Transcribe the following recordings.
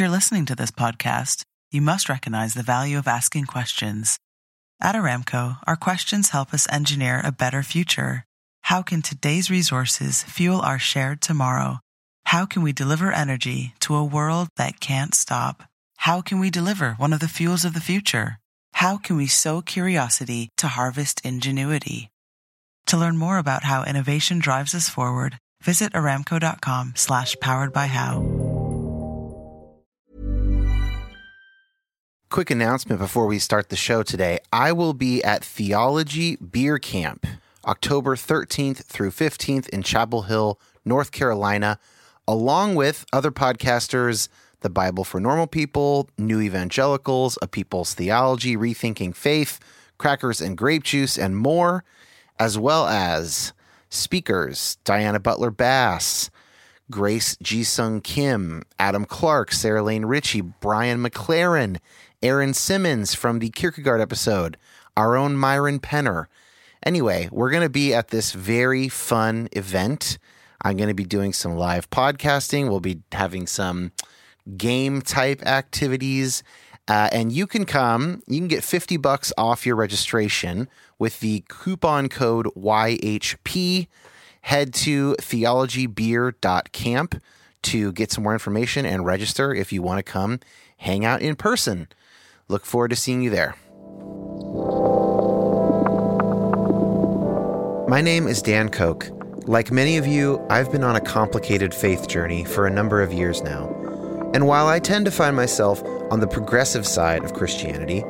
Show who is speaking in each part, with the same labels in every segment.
Speaker 1: If you're listening to this podcast, you must recognize the value of asking questions. At Aramco, our questions help us engineer a better future. How can today's resources fuel our shared tomorrow? How can we deliver energy to a world that can't stop? How can we deliver one of the fuels of the future? How can we sow curiosity to harvest ingenuity? To learn more about how innovation drives us forward, visit aramco.com slash powered by how.
Speaker 2: Quick announcement before we start the show today. I will be at Theology Beer Camp October 13th through 15th in Chapel Hill, North Carolina, along with other podcasters, The Bible for Normal People, New Evangelicals, A People's Theology, Rethinking Faith, Crackers and Grape Juice, and more, as well as speakers Diana Butler Bass, Grace Ji Sun Kim, Adam Clark, Sarah Lane Ritchie, Brian McLaren, Aaron Simmons from the Kierkegaard episode, our own Myron Penner. Anyway, we're going to be at this very fun event. I'm going to be doing some live podcasting. We'll be having some game type activities. Uh, and you can come, you can get 50 bucks off your registration with the coupon code YHP. Head to theologybeer.camp to get some more information and register if you want to come hang out in person. Look forward to seeing you there. My name is Dan Koch. Like many of you, I've been on a complicated faith journey for a number of years now. And while I tend to find myself on the progressive side of Christianity,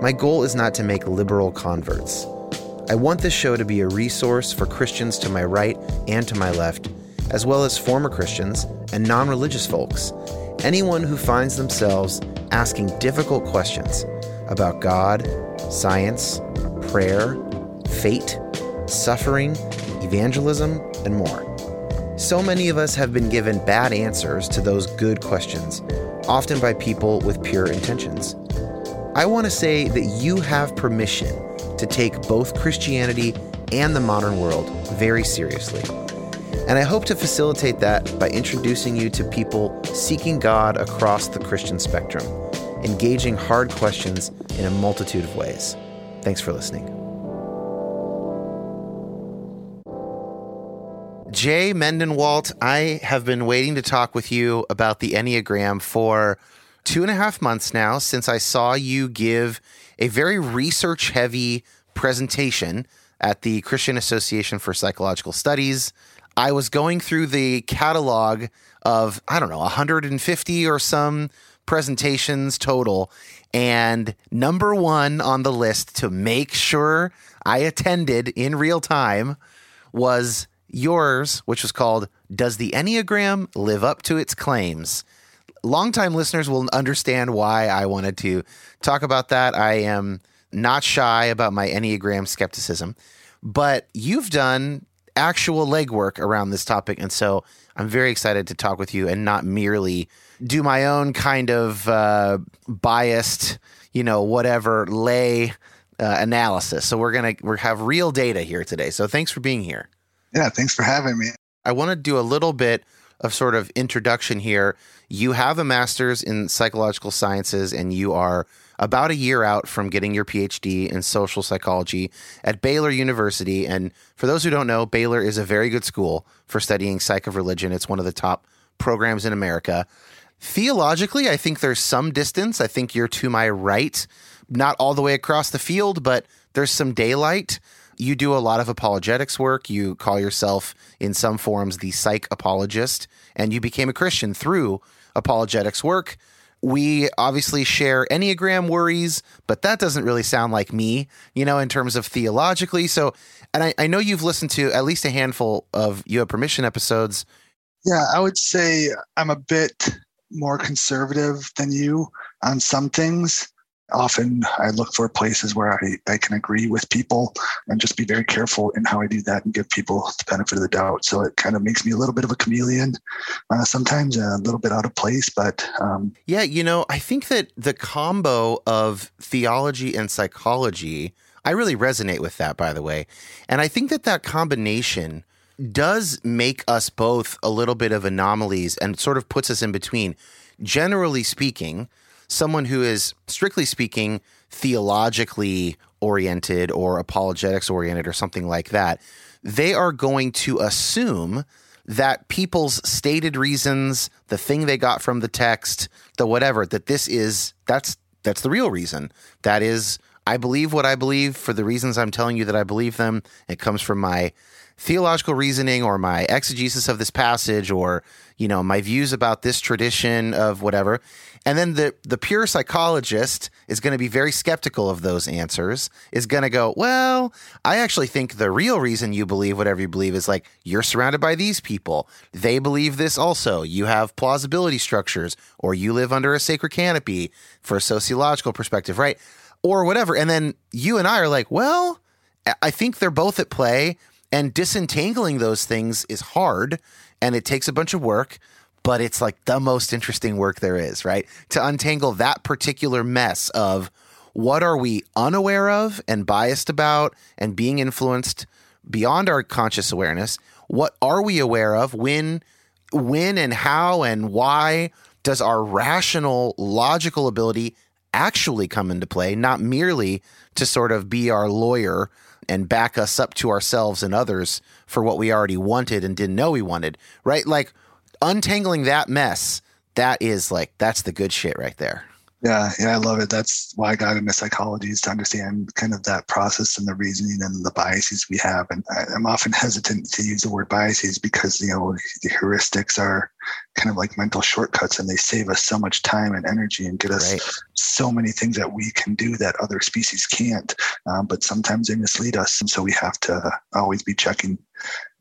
Speaker 2: my goal is not to make liberal converts. I want this show to be a resource for Christians to my right and to my left, as well as former Christians and non religious folks. Anyone who finds themselves asking difficult questions about God, science, prayer, fate, suffering, evangelism, and more. So many of us have been given bad answers to those good questions, often by people with pure intentions. I want to say that you have permission to take both Christianity and the modern world very seriously. And I hope to facilitate that by introducing you to people seeking God across the Christian spectrum, engaging hard questions in a multitude of ways. Thanks for listening. Jay Medenwaldt, I have been waiting to talk with you about the Enneagram for two and a half months now since I saw you give a very research heavy presentation at the Christian Association for Psychological Studies. I was going through the catalog of, I don't know, 150 or some presentations total. And number one on the list to make sure I attended in real time was yours, which was called Does the Enneagram Live Up to Its Claims? Longtime listeners will understand why I wanted to talk about that. I am not shy about my Enneagram skepticism, but you've done actual legwork around this topic. And so I'm very excited to talk with you and not merely do my own kind of uh, biased, you know, whatever lay uh, analysis. So we're going to we have real data here today. So thanks for being here.
Speaker 3: Yeah, thanks for having me.
Speaker 2: I want to do a little bit of sort of introduction here. You have a master's in psychological sciences and you are about a year out from getting your PhD in social psychology at Baylor University. And for those who don't know, Baylor is a very good school for studying psych of religion. It's one of the top programs in America. Theologically, I think there's some distance. I think you're to my right, not all the way across the field, but there's some daylight you do a lot of apologetics work. You call yourself, in some forms, the psych apologist, and you became a Christian through apologetics work. We obviously share Enneagram worries, but that doesn't really sound like me, you know, in terms of theologically. So, and I, I know you've listened to at least a handful of You Have Permission episodes.
Speaker 3: Yeah, I would say I'm a bit more conservative than you on some things often I look for places where I, I can agree with people and just be very careful in how I do that and give people the benefit of the doubt. So it kind of makes me a little bit of a chameleon, uh, sometimes a little bit out of place. But um,
Speaker 2: yeah, you know, I think that the combo of theology and psychology, I really resonate with that, by the way. And I think that that combination does make us both a little bit of anomalies and sort of puts us in between. Generally speaking, someone who is strictly speaking theologically oriented or apologetics oriented or something like that, they are going to assume that people's stated reasons, the thing they got from the text, the whatever, that this is that's that's the real reason. That is I believe what I believe for the reasons I'm telling you that I believe them. It comes from my theological reasoning or my exegesis of this passage or you know my views about this tradition of whatever and then the the pure psychologist is going to be very skeptical of those answers is going to go well i actually think the real reason you believe whatever you believe is like you're surrounded by these people. They believe this also. You have plausibility structures or you live under a sacred canopy for a sociological perspective right? Or whatever. And then you and i are like well I think they're both at play. And disentangling those things is hard and it takes a bunch of work, but it's like the most interesting work there is, right? To untangle that particular mess of what are we unaware of and biased about and being influenced beyond our conscious awareness? What are we aware of? When when and how and why does our rational logical ability actually come into play, not merely to sort of be our lawyer and back us up to ourselves and others for what we already wanted and didn't know we wanted, right? Like untangling that mess, that is like, that's the good shit right there.
Speaker 3: Yeah, yeah, I love it. That's why I got into psychology is to understand kind of that process and the reasoning and the biases we have. And I, am often hesitant to use the word biases because you know the heuristics are kind of like mental shortcuts, and they save us so much time and energy and get us right. so many things that we can do that other species can't. Um, but sometimes they mislead us, and so we have to always be checking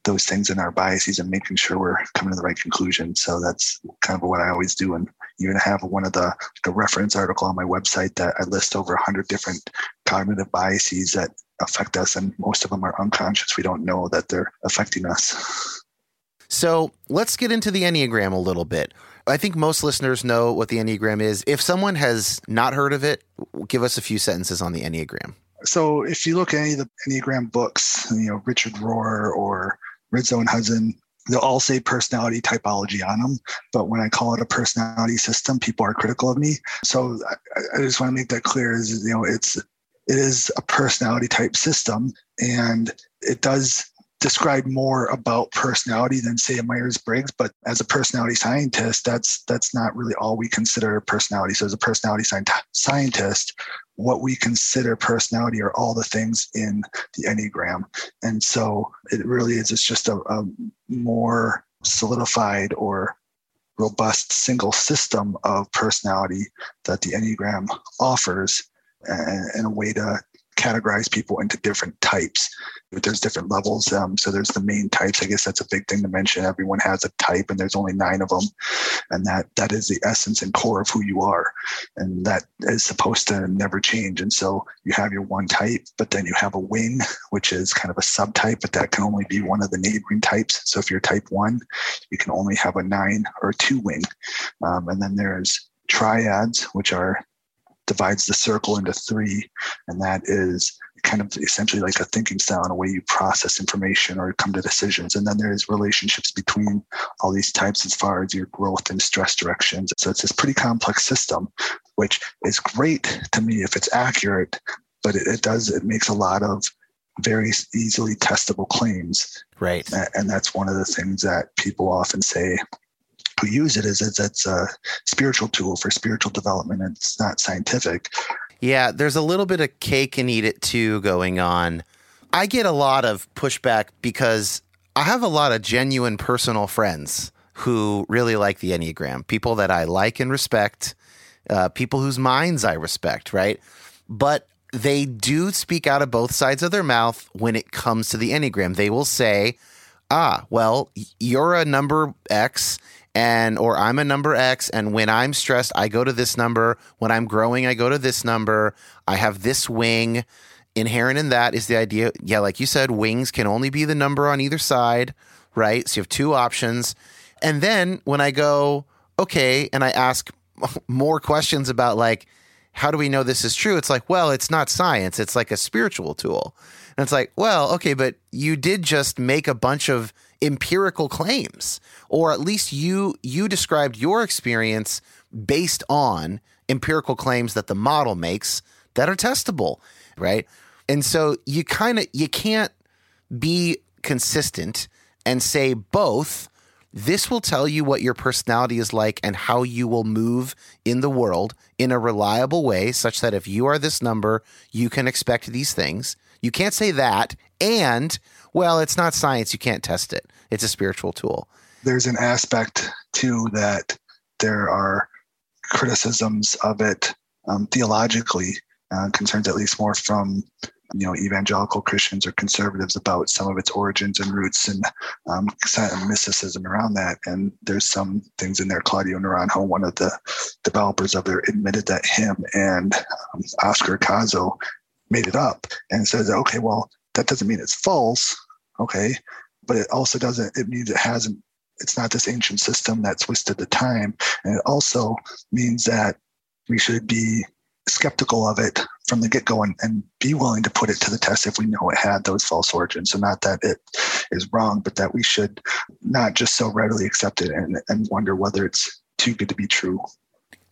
Speaker 3: those things in our biases and making sure we're coming to the right conclusion. So that's kind of what I always do and even have one of the, the reference article on my website that I list over 100 different cognitive biases that affect us, and most of them are unconscious. We don't know that they're affecting us.
Speaker 2: So let's get into the Enneagram a little bit. I think most listeners know what the Enneagram is. If someone has not heard of it, give us a few sentences on the Enneagram.
Speaker 3: So if you look at any of the Enneagram books, you know, Richard Rohr or Riso and Hudson, they'll all say personality typology on them. But when I call it a personality system, people are critical of me. So I, I just want to make that clear is, you know, it's, it is a personality type system and it does describe more about personality than say Myers-Briggs, but as a personality scientist, that's that's not really all we consider personality. So as a personality scientist, what we consider personality are all the things in the Enneagram. And so it really is it's just a, a more solidified or robust single system of personality that the Enneagram offers and, and a way to categorize people into different types. But There's different levels. Um, so there's the main types. I guess that's a big thing to mention. Everyone has a type, and there's only nine of them, and that that is the essence and core of who you are, and that is supposed to never change. And so you have your one type, but then you have a wing, which is kind of a subtype, but that can only be one of the neighboring types. So if you're type one, you can only have a nine or a two wing, um, and then there's triads, which are divides the circle into three, and that is kind of essentially like a thinking style and a way you process information or come to decisions. And then there's relationships between all these types as far as your growth and stress directions. So it's this pretty complex system, which is great to me if it's accurate, but it, it does, it makes a lot of very easily testable claims.
Speaker 2: Right.
Speaker 3: And that's one of the things that people often say use it it's, it's a spiritual tool for spiritual development. And it's not scientific.
Speaker 2: Yeah, there's a little bit of cake and eat it too going on. I get a lot of pushback because I have a lot of genuine personal friends who really like the Enneagram, people that I like and respect, uh, people whose minds I respect, right? But they do speak out of both sides of their mouth when it comes to the Enneagram. They will say, ah, well, you're a number X and or I'm a number X and when I'm stressed I go to this number, when I'm growing I go to this number. I have this wing. Inherent in that is the idea, yeah, like you said, wings can only be the number on either side, right? So you have two options. And then when I go, okay, and I ask more questions about like how do we know this is true? It's like, well, it's not science. It's like a spiritual tool. And it's like, well, okay, but you did just make a bunch of empirical claims or at least you you described your experience based on empirical claims that the model makes that are testable right? And so you kind of you can't be consistent and say both. This will tell you what your personality is like and how you will move in the world in a reliable way, such that if you are this number, you can expect these things. You can't say that. And well, it's not science. You can't test it. It's a spiritual tool.
Speaker 3: There's an aspect too that there are criticisms of it um, theologically, uh, concerns at least more from you know evangelical Christians or conservatives about some of its origins and roots and um, mysticism around that. And there's some things in there. Claudio Naranjo, one of the developers of it, admitted that him and um, Oscar Ichazo made it up and says, okay, well, that doesn't mean it's false. Okay. But it also doesn't, it means it hasn't, it's not this ancient system that's twisted the time. And it also means that we should be skeptical of it from the get-go and, and be willing to put it to the test if we know it had those false origins so not that it is wrong but that we should not just so readily accept it and, and wonder whether it's too good to be true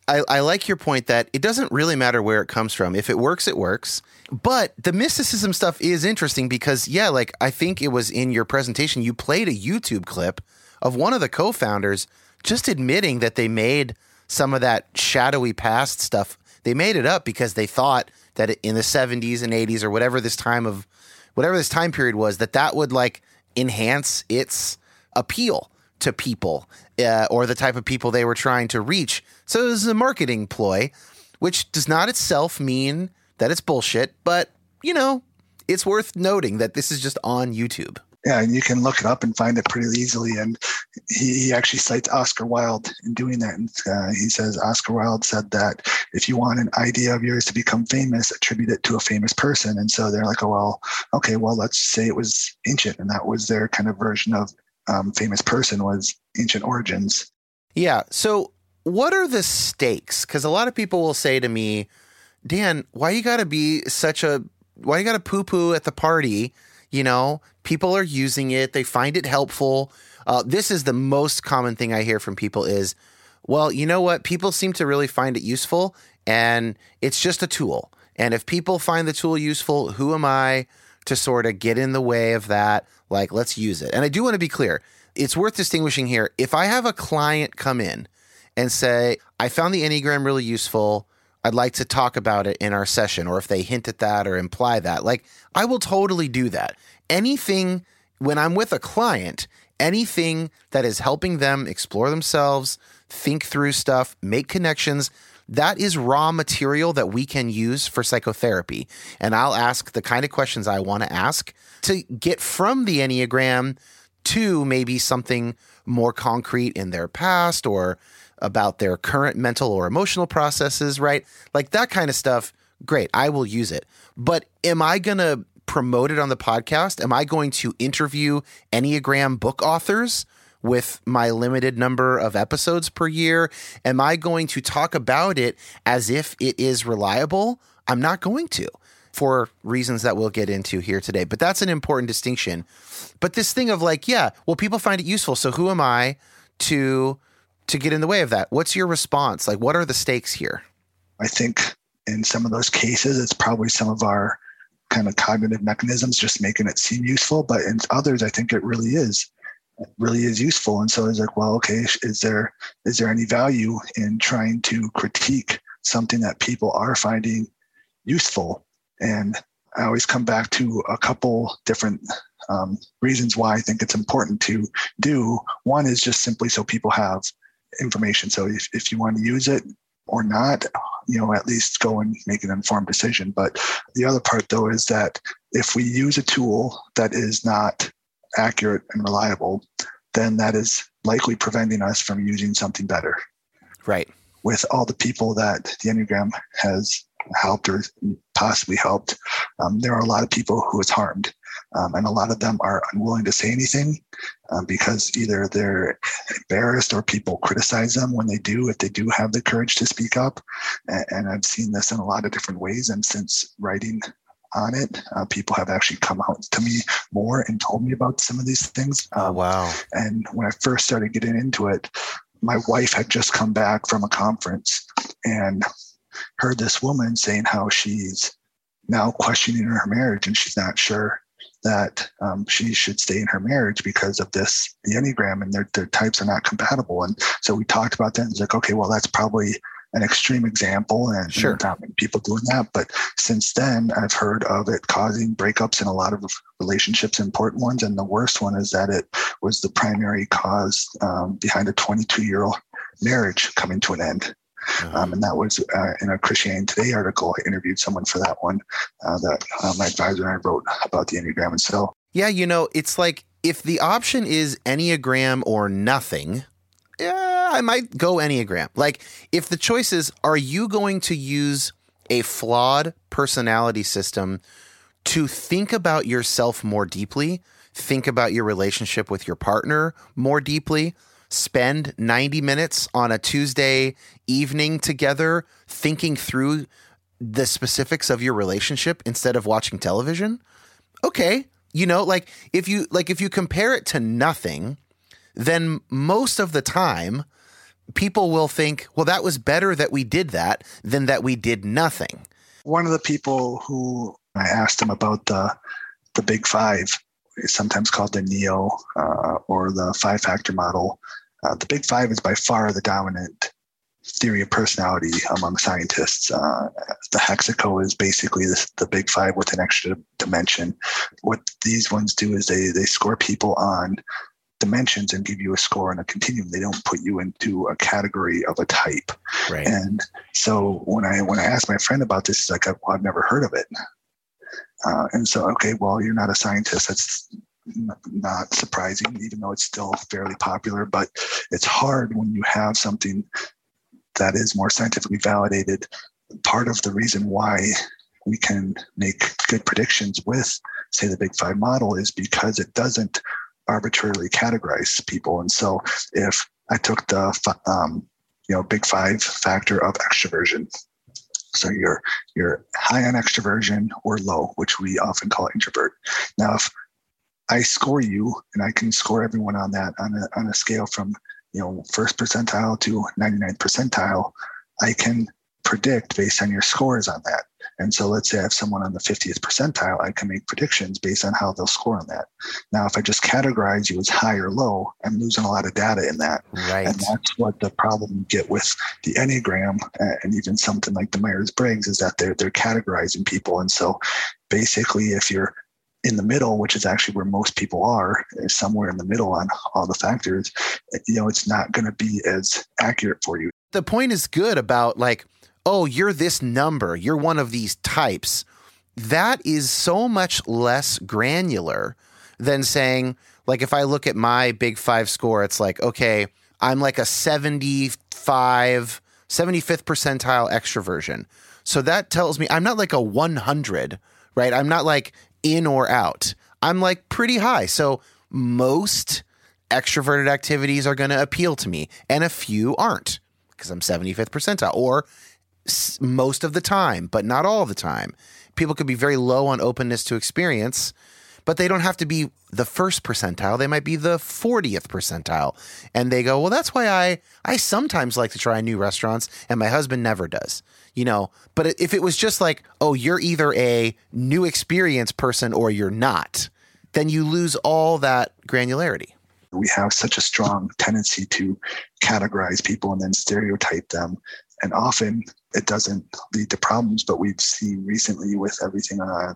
Speaker 2: I, I, like your point that it doesn't really matter where it comes from. If it works, it works. But the mysticism stuff is interesting because, yeah, like I think it was in your presentation, you played a YouTube clip of one of the co founders just admitting that they made some of that shadowy past stuff. They made it up because they thought that in the 70s and 80s or whatever this time of whatever this time period was, that that would like enhance its appeal to people uh, or the type of people they were trying to reach. So it was a marketing ploy, which does not itself mean that it's bullshit, but you know, it's worth noting that this is just on YouTube.
Speaker 3: Yeah, and you can look it up and find it pretty easily. And he, he actually cites Oscar Wilde in doing that. And uh, he says Oscar Wilde said that if you want an idea of yours to become famous, attribute it to a famous person. And so they're like, oh well, okay, well let's say it was ancient, and that was their kind of version of um, famous person was ancient origins.
Speaker 2: Yeah. So, what are the stakes? Because a lot of people will say to me, Dan, why you got to be such a, why you got to poo poo at the party? You know, people are using it, they find it helpful. Uh, this is the most common thing I hear from people is, well, you know what? People seem to really find it useful and it's just a tool. And if people find the tool useful, who am I to sort of get in the way of that? Like, let's use it. And I do want to be clear. It's worth distinguishing here. If I have a client come in and say, I found the Enneagram really useful. I'd like to talk about it in our session, or if they hint at that or imply that, like, I will totally do that. Anything when I'm with a client, anything that is helping them explore themselves, think through stuff, make connections, that is raw material that we can use for psychotherapy. And I'll ask the kind of questions I want to ask to get from the Enneagram to maybe something more concrete in their past or about their current mental or emotional processes, right? Like that kind of stuff. Great, I will use it. But am I going to promote it on the podcast? Am I going to interview Enneagram book authors? With my limited number of episodes per year? Am I going to talk about it as if it is reliable? I'm not going to. for reasons that we'll get into here today. But that's an important distinction. But this thing of like, yeah, well, people find it useful. So who am I to to get in the way of that? What's your response? Like, what are the stakes here?
Speaker 3: I think in some of those cases, it's probably some of our kind of cognitive mechanisms just making it seem useful. But in others, I think it really is really is useful. And so it's like, well, okay, is there is there any value in trying to critique something that people are finding useful? And I always come back to a couple different um, reasons why I think it's important to do. One is just simply so people have information. So if, if you want to use it or not, you know, at least go and make an informed decision. But the other part, though, is that if we use a tool that is not accurate and reliable, then that is likely preventing us from using something better.
Speaker 2: Right.
Speaker 3: With all the people that the Enneagram has helped or possibly helped, um, there are a lot of people who it's harmed. Um, and a lot of them are unwilling to say anything um, because either they're embarrassed or people criticize them when they do, if they do have the courage to speak up. And, and I've seen this in a lot of different ways. And since writing on it, uh, people have actually come out to me more and told me about some of these things.
Speaker 2: Oh, wow.
Speaker 3: And when I first started getting into it, my wife had just come back from a conference and heard this woman saying how she's now questioning her marriage and she's not sure that um, she should stay in her marriage because of this the enneagram and their, their types are not compatible and so we talked about that and it's like okay well that's probably an extreme example and
Speaker 2: sure.
Speaker 3: not many people doing that but since then i've heard of it causing breakups in a lot of relationships important ones and the worst one is that it was the primary cause um, behind a 22 year old marriage coming to an end. Um, and that was uh, in a Christianity Today article. I interviewed someone for that one uh, that uh, my advisor and I wrote about the Enneagram. And so,
Speaker 2: yeah, you know, it's like if the option is Enneagram or nothing, yeah, I might go Enneagram. Like, if the choice is, are you going to use a flawed personality system to think about yourself more deeply, think about your relationship with your partner more deeply, spend 90 minutes on a Tuesday evening together thinking through the specifics of your relationship instead of watching television? Okay, you know, like if you like if you compare it to nothing, then most of the time people will think, well that was better that we did that than that we did nothing.
Speaker 3: One of the people who I asked him about the the big 5 is sometimes called the NEO uh, or the five factor model. Uh, the big five is by far the dominant theory of personality among scientists. Uh, the hexaco is basically the big five with an extra dimension. What these ones do is they, they score people on dimensions and give you a score on a continuum. They don't put you into a category of a type.
Speaker 2: Right.
Speaker 3: And so when I when I asked my friend about this, he's like, well, I've never heard of it. Uh, and so, okay, well, you're not a scientist. That's not surprising, even though it's still fairly popular. But it's hard when you have something that is more scientifically validated. Part of the reason why we can make good predictions with, say, the Big Five model is because it doesn't arbitrarily categorize people. And so if I took the um, you know Big Five factor of extroversion, so you're you're high on extroversion or low, which we often call introvert. Now, if I score you, and I can score everyone on that on a on a scale from you know first percentile to 99th percentile. I can predict based on your scores on that. And so let's say I have someone on the 50th percentile, I can make predictions based on how they'll score on that. Now, if I just categorize you as high or low, I'm losing a lot of data in that.
Speaker 2: Right.
Speaker 3: And that's what the problem you get with the Enneagram uh, and even something like the Myers Briggs is that they're they're categorizing people. And so basically if you're in the middle, which is actually where most people are, is somewhere in the middle on all the factors, uh, you know, it's not going to be as accurate for you.
Speaker 2: The point is good about like, oh, you're this number, you're one of these types. That is so much less granular than saying, like, if I look at my big five score, it's like, okay, I'm like a 75, 75th percentile extroversion. So that tells me I'm not like a 100, right? I'm not like in or out. I'm like pretty high. So most extroverted activities are going to appeal to me, and a few aren't because I'm 75th percentile, or most of the time, but not all the time. people could be very low on openness to experience, but they don't have to be the first percentile. They might be the 40th percentile. And they go, well, that's why I, I sometimes like to try new restaurants and my husband never does, you know, but if it was just like, oh, you're either a new experience person or you're not, then you lose all that granularity
Speaker 3: we have such a strong tendency to categorize people and then stereotype them. And often it doesn't lead to problems, but we've seen recently with everything on uh,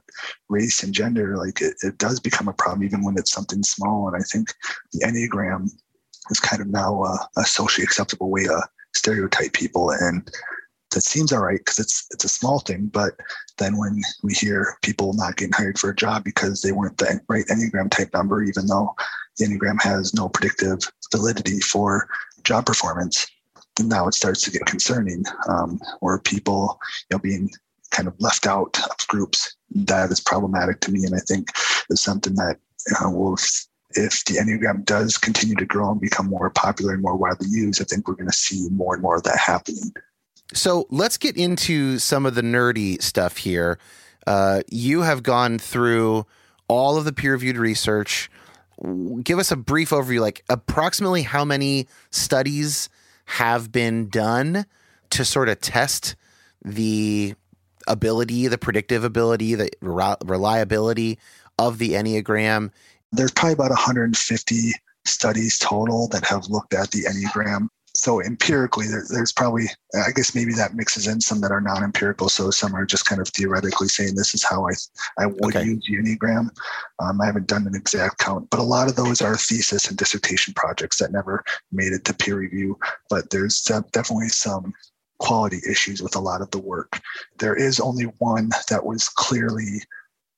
Speaker 3: race and gender, like it, it does become a problem even when it's something small. And I think the Enneagram is kind of now a, a socially acceptable way to stereotype people. And that seems all right because it's it's a small thing. But then when we hear people not getting hired for a job because they weren't the right Enneagram type number, even though the Enneagram has no predictive validity for job performance, now it starts to get concerning. Um, or people, you know, being kind of left out of groups that is problematic to me, and I think is something that uh, will if the Enneagram does continue to grow and become more popular and more widely used, I think we're going to see more and more of that happening.
Speaker 2: So let's get into some of the nerdy stuff here. Uh, you have gone through all of the peer reviewed research. Give us a brief overview, like approximately how many studies have been done to sort of test the ability, the predictive ability, the reliability of the Enneagram.
Speaker 3: There's probably about 150 studies total that have looked at the Enneagram so empirically there, there's probably i guess maybe that mixes in some that are non-empirical. So some are just kind of theoretically saying this is how i i would okay. use enneagram um, i haven't done an exact count but a lot of those are thesis and dissertation projects that never made it to peer review. But there's definitely some quality issues with a lot of the work. There is only one that was clearly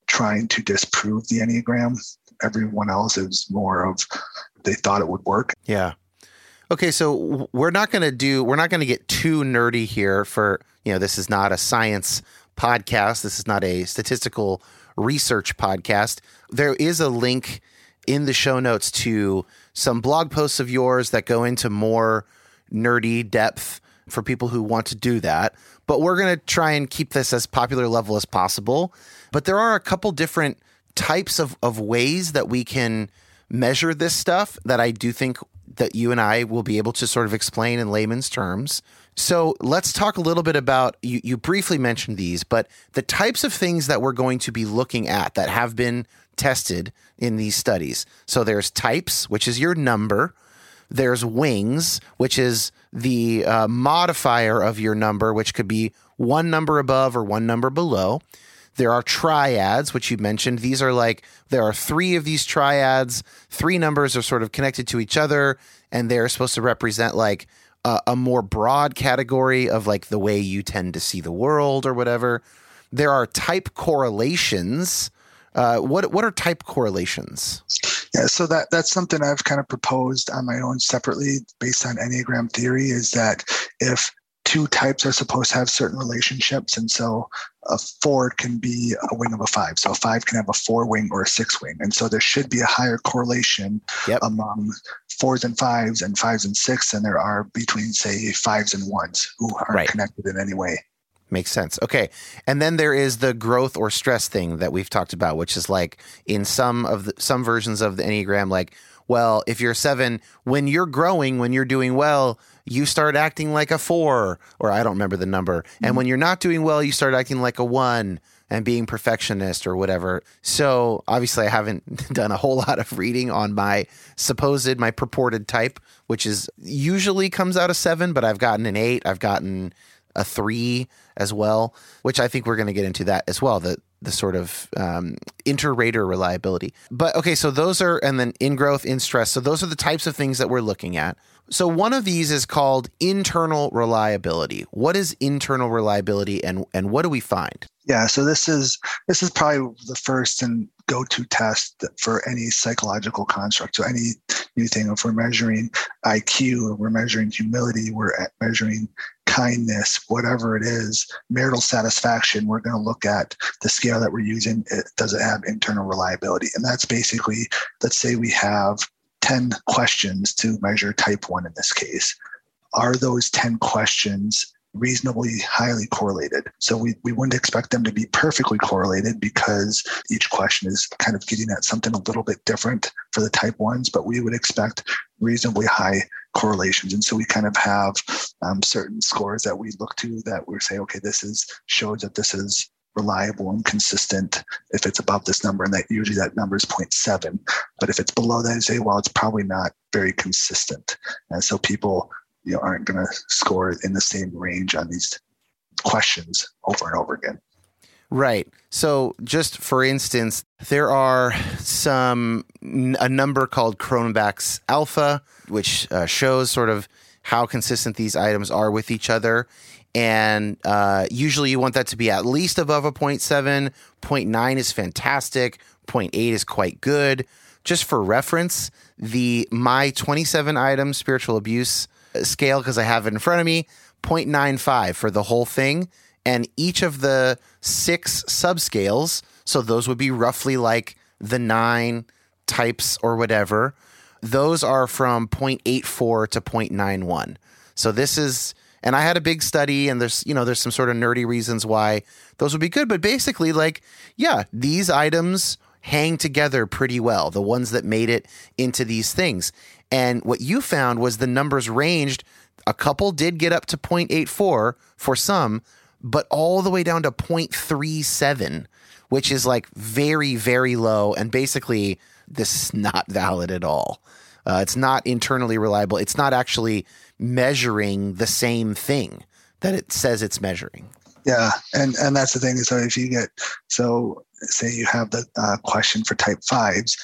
Speaker 3: trying to disprove the enneagram. Everyone else is more of they thought it would work.
Speaker 2: Yeah Okay, so we're not going to do we're not going to get too nerdy here for, you know, this is not a science podcast. This is not a statistical research podcast. There is a link in the show notes to some blog posts of yours that go into more nerdy depth for people who want to do that. But we're going to try and keep this as popular level as possible. But there are a couple different types of, of ways that we can measure this stuff that I do think that you and I will be able to sort of explain in layman's terms. So let's talk a little bit about you, you briefly mentioned these, but the types of things that we're going to be looking at that have been tested in these studies. So there's types, which is your number. There's wings, which is the uh, modifier of your number, which could be one number above or one number below. There are triads, which you mentioned. These are like there are three of these triads. Three numbers are sort of connected to each other, and they're supposed to represent like a, a more broad category of like the way you tend to see the world or whatever. There are type correlations. Uh, what what are type correlations?
Speaker 3: Yeah, so that that's something I've kind of proposed on my own separately based on Enneagram theory is that if two types are supposed to have certain relationships. And so a four can be a wing of a five. So a five can have a four wing or a six wing. And so there should be a higher correlation yep. among fours and fives and fives and six than there are between, say, fives and ones who aren't right. connected in any way.
Speaker 2: Makes sense. Okay. And then there is the growth or stress thing that we've talked about, which is like in some of the some versions of the Enneagram, like, well, if you're seven, when you're growing, when you're doing well, you start acting like a four, or I don't remember the number. And mm-hmm. when you're not doing well, you start acting like a one and being perfectionist or whatever. So obviously, I haven't done a whole lot of reading on my supposed, my purported type, which is usually comes out of seven, but I've gotten an eight, I've gotten a three as well, which I think we're going to get into that as well. The the sort of um, inter-rater reliability. But okay, so those are and then in growth, in stress. So those are the types of things that we're looking at. So one of these is called internal reliability. What is internal reliability and and what do we find?
Speaker 3: Yeah, so this is this is probably the first and go-to test for any psychological construct. So any new thing, if we're measuring IQ, we're measuring humility, we're measuring kindness, whatever it is, marital satisfaction, we're going to look at the scale that we're using. It, does it have internal reliability? And that's basically, let's say we have 10 questions to measure type 1 in this case. Are those 10 questions reasonably highly correlated. So we, we wouldn't expect them to be perfectly correlated because each question is kind of getting at something a little bit different for the type ones, but we would expect reasonably high correlations. And so we kind of have um, certain scores that we look to that we say, okay, this is shows that this is reliable and consistent if it's above this number and that usually that number is 0.7 but if it's below that you say well it's probably not very consistent and so people you know aren't going to score in the same range on these questions over and over again
Speaker 2: Right. So, just for instance, there are some a number called Cronbach's alpha, which uh, shows sort of how consistent these items are with each other. And uh, usually, you want that to be at least above a 0.7. 0.9 is fantastic. 0.8 is quite good. Just for reference, the my 27 item spiritual abuse scale, because I have it in front of me, 0.95 for the whole thing and each of the six subscales, so those would be roughly like the nine types or whatever, those are from 0.84 to 0.91. So this is and I had a big study and there's you know there's some sort of nerdy reasons why those would be good, but basically like yeah, these items hang together pretty well, the ones that made it into these things. And what you found was the numbers ranged a couple did get up to 0.84 for some, but all the way down to 0.37, which is like very, very low. And basically, this is not valid at all. Uh, it's not internally reliable. It's not actually measuring the same thing that it says it's measuring.
Speaker 3: Yeah, and and that's the thing. So if you get so say you have the uh, question for type fives,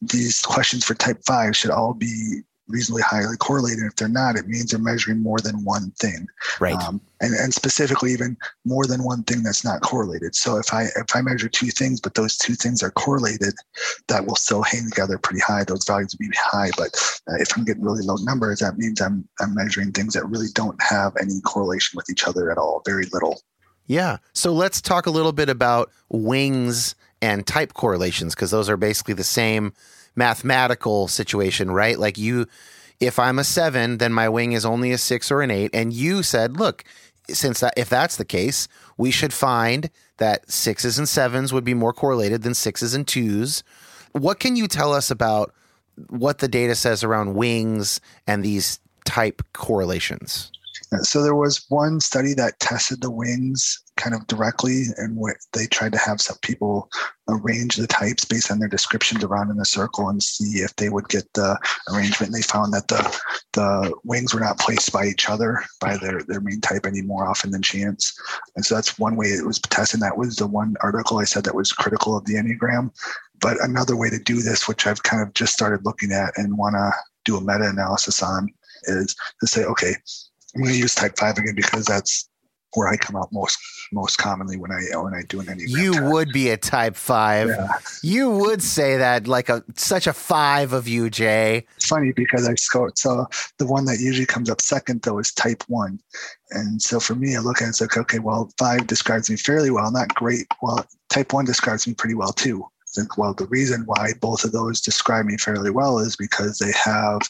Speaker 3: these questions for type five should all be reasonably highly correlated. If they're not, it means they're measuring more than one thing.
Speaker 2: Right. Um,
Speaker 3: and, and specifically even more than one thing that's not correlated. So if I if I measure two things, but those two things are correlated, that will still hang together pretty high. Those values will be high. But uh, if I'm getting really low numbers, that means I'm I'm measuring things that really don't have any correlation with each other at all, very little.
Speaker 2: Yeah. So let's talk a little bit about wings and type correlations because those are basically the same mathematical situation, right? Like you, if I'm a seven, then my wing is only a six or an eight. And you said, look, since that, if that's the case, we should find that sixes and sevens would be more correlated than sixes and twos. What can you tell us about what the data says around wings and these type correlations?
Speaker 3: So there was one study that tested the wings kind of directly, and they tried to have some people arrange the types based on their descriptions around in a circle and see if they would get the arrangement. And they found that the the wings were not placed by each other by their their main type any more often than chance. And so that's one way it was tested. That was the one article I said that was critical of the enneagram. But another way to do this, which I've kind of just started looking at and want to do a meta analysis on, is to say, okay, I'm going to use type five again because that's where I come out most most commonly when I when I do an enneagram.
Speaker 2: You would be a type five. Yeah. You would say that like a such a five of you, Jay.
Speaker 3: It's funny because I scored. So the one that usually comes up second though is type one, and so for me, I look at it, it's like okay, well, five describes me fairly well, not great. Well, type one describes me pretty well too. I think well, the reason why both of those describe me fairly well is because they have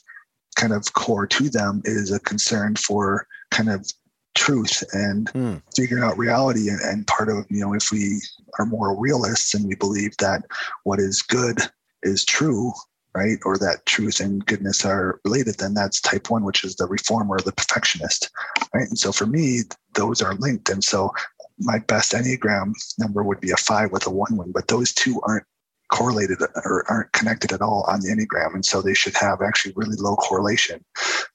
Speaker 3: kind of core to them is a concern for kind of truth and mm. figuring out reality. And, and, part of you know if we are more realists and we believe that what is good is true right or that truth and goodness are related then that's type one which is the reformer the perfectionist right? And so for me those are linked. And so my best enneagram number would be a five with a one one but those two aren't correlated or aren't connected at all on the Enneagram. And so they should have actually really low correlation.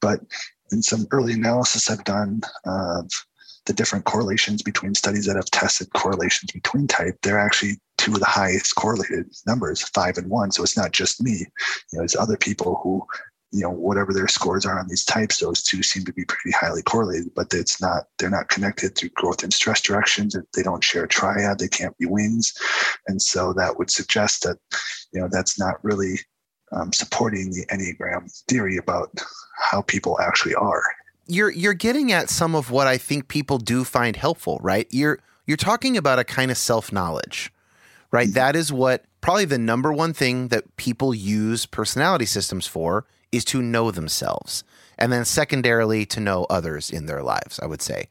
Speaker 3: But in some early analysis I've done of the different correlations between studies that have tested correlations between type, they're actually two of the highest correlated numbers, five and one. So it's not just me. You know, it's other people who you know whatever their scores are on these types those two seem to be pretty highly correlated but it's not they're not connected through growth and stress directions. They don't share a triad they can't be wings and so that would suggest that you know that's not really um, supporting the enneagram theory about how people actually are.
Speaker 2: You're you're getting at some of what i think people do find helpful right? You're you're talking about a kind of self-knowledge right? Mm-hmm. that is what probably the number one thing that people use personality systems for is to know themselves. And then secondarily, to know others in their lives, I would say.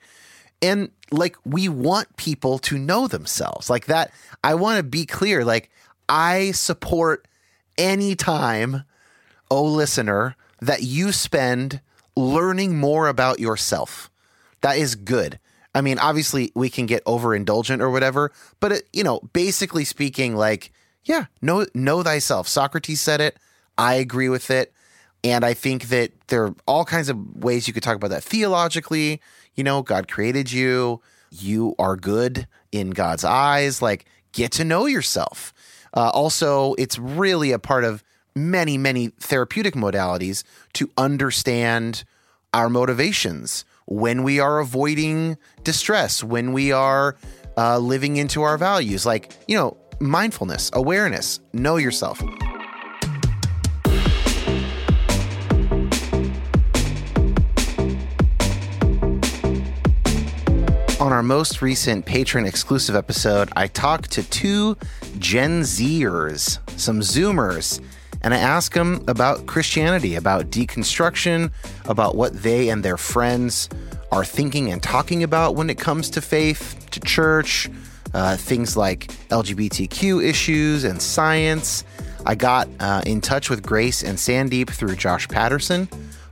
Speaker 2: And like we want people to know themselves. Like that I want to be clear like I support any time oh listener that you spend learning more about yourself. That is good. I mean, obviously we can get overindulgent or whatever, but it, you know, basically speaking like yeah, know know thyself. Socrates said it. I agree with it. And I think that there are all kinds of ways you could talk about that theologically. You know, God created you. You are good in God's eyes. Like, get to know yourself. Uh, also, it's really a part of many, many therapeutic modalities to understand our motivations when we are avoiding distress, when we are uh, living into our values. Like, you know, mindfulness, awareness, know yourself. On our most recent patron exclusive episode, I talked to two Gen Zers, some Zoomers, and I asked them about Christianity, about deconstruction, about what they and their friends are thinking and talking about when it comes to faith, to church, uh, things like LGBTQ issues and science. I got uh, in touch with Grace and Sandeep through Josh Patterson,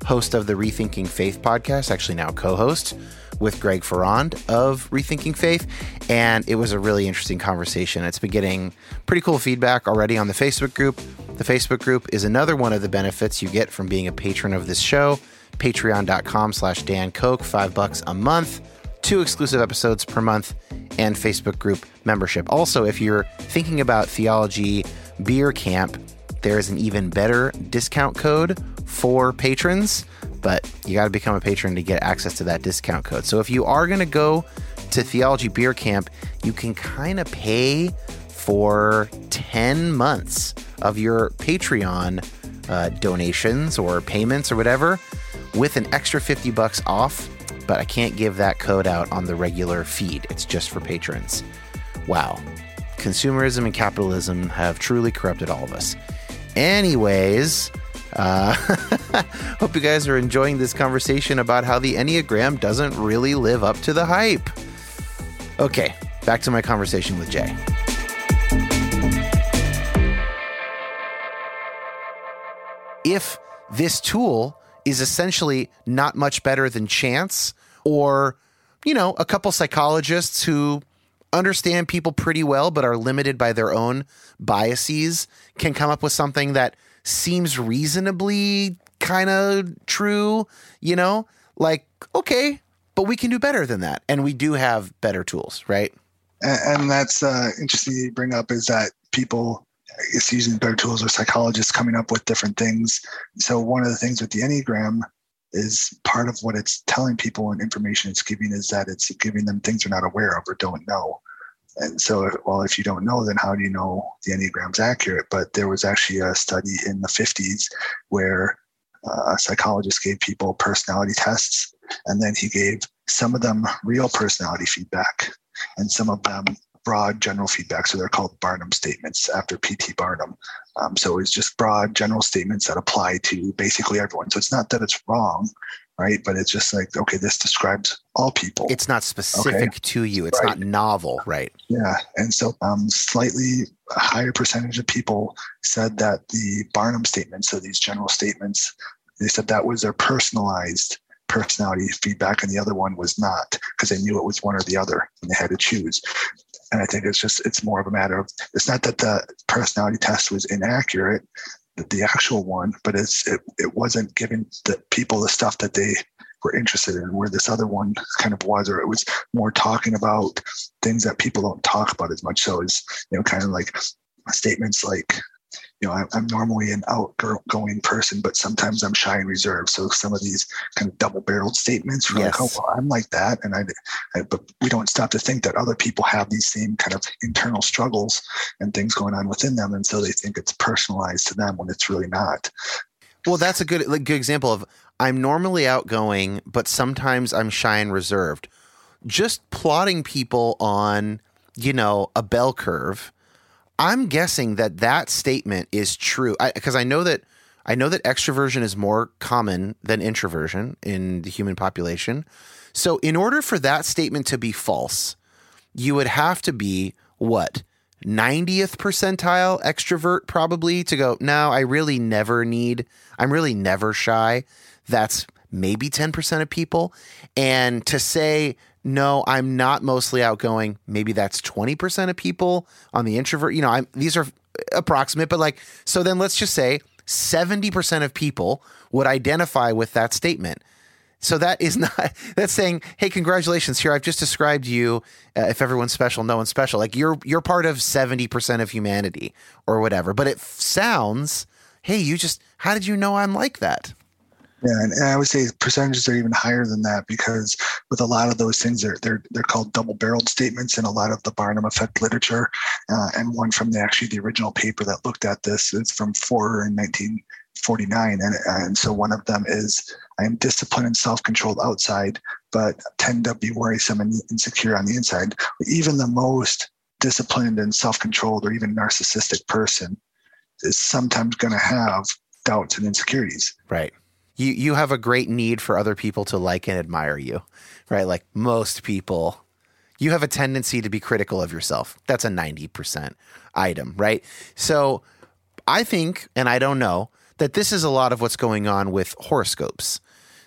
Speaker 2: host of the Rethinking Faith podcast, actually now co host with Greg Ferrand of Rethinking Faith. And it was a really interesting conversation. It's been getting pretty cool feedback already on the Facebook group. The Facebook group is another one of the benefits you get from being a patron of this show. Patreon.com slash Dan Koch, five bucks a month, two exclusive episodes per month, and Facebook group membership. Also, if you're thinking about theology beer camp, there is an even better discount code for patrons but you got to become a patron to get access to that discount code. So if you are going to go to Theology Beer Camp, you can kind of pay for 10 months of your Patreon uh, donations or payments or whatever with an extra 50 bucks off. But I can't give that code out on the regular feed. It's just for patrons. Wow. Consumerism and capitalism have truly corrupted all of us. Anyways, uh, hope you guys are enjoying this conversation about how the Enneagram doesn't really live up to the hype. Okay, back to my conversation with Jay. If this tool is essentially not much better than chance, or, you know, a couple psychologists who understand people pretty well but are limited by their own biases can come up with something that seems reasonably kind of true, you know? Like, okay, but we can do better than that. And we do have better tools, right?
Speaker 3: And, that's uh, interesting you bring up is that people it's using better tools or psychologists coming up with different things. So one of the things with the Enneagram is part of what it's telling people and information it's giving is that it's giving them things they're not aware of or don't know. And so, well, if you don't know, then how do you know the Enneagram's accurate? But there was actually a study in the 50s where uh, a psychologist gave people personality tests, and then he gave some of them real personality feedback and some of them broad general feedback. So they're called Barnum statements after P.T. Barnum. Um, so it's just broad general statements that apply to basically everyone. So it's not that it's wrong, right? But it's just like, okay, this describes all people.
Speaker 2: It's not specific okay. to you. It's right. not novel, right?
Speaker 3: Yeah. And so um, slightly higher percentage of people said that the Barnum statements, so these general statements, they said that was their personalized personality feedback and the other one was not because they knew it was one or the other and they had to choose and i think it's just it's more of a matter of it's not that the personality test was inaccurate the actual one, but it's it, it wasn't giving the people the stuff that they were interested in, where this other one kind of was, or it was more talking about things that people don't talk about as much. So it's you know kind of like statements like you know, I'm normally an outgoing person, but sometimes I'm shy and reserved. So some of these kind of double-barreled statements, yes. like, oh, well, I'm like that, and I, I, but we don't stop to think that other people have these same kind of internal struggles and things going on within them, and so they think it's personalized to them when it's really not.
Speaker 2: Well, that's a good like, good example of I'm normally outgoing, but sometimes I'm shy and reserved. Just plotting people on, you know, a bell curve I'm guessing that that statement is true because I, I, know that I know that extroversion is more common than introversion in the human population. So, in order for that statement to be false, you would have to be what? 90th percentile extrovert, probably to go, no, I really never need, I'm really never shy. That's maybe 10% of people. And to say, no, I'm not mostly outgoing, maybe that's 20% of people on the introvert. You know, I'm, these are approximate, but like, so then let's just say 70% of people would identify with that statement. So that is not that's saying, "Hey, congratulations! Here, I've just described you. Uh, if everyone's special, no one's special. Like you're you're part of seventy percent of humanity, or whatever." But it f- sounds, "Hey, you just how did you know I'm like that?"
Speaker 3: Yeah, and, and, I would say percentages are even higher than that because with a lot of those things, they're they're they're called double-barreled statements in a lot of the Barnum effect literature, uh, and one from the actually the original paper that looked at this is from Forer in 1949, and and so one of them is I am disciplined and self-controlled outside, but tend to be worrisome and insecure on the inside. Even the most disciplined and self-controlled or even narcissistic person is sometimes going to have doubts and insecurities.
Speaker 2: Right you you have a great need for other people to like and admire you, right? Like most people, you have a tendency to be critical of yourself. That's a 90% item, right? So I think, and I don't know, that this is a lot of what's going on with horoscopes.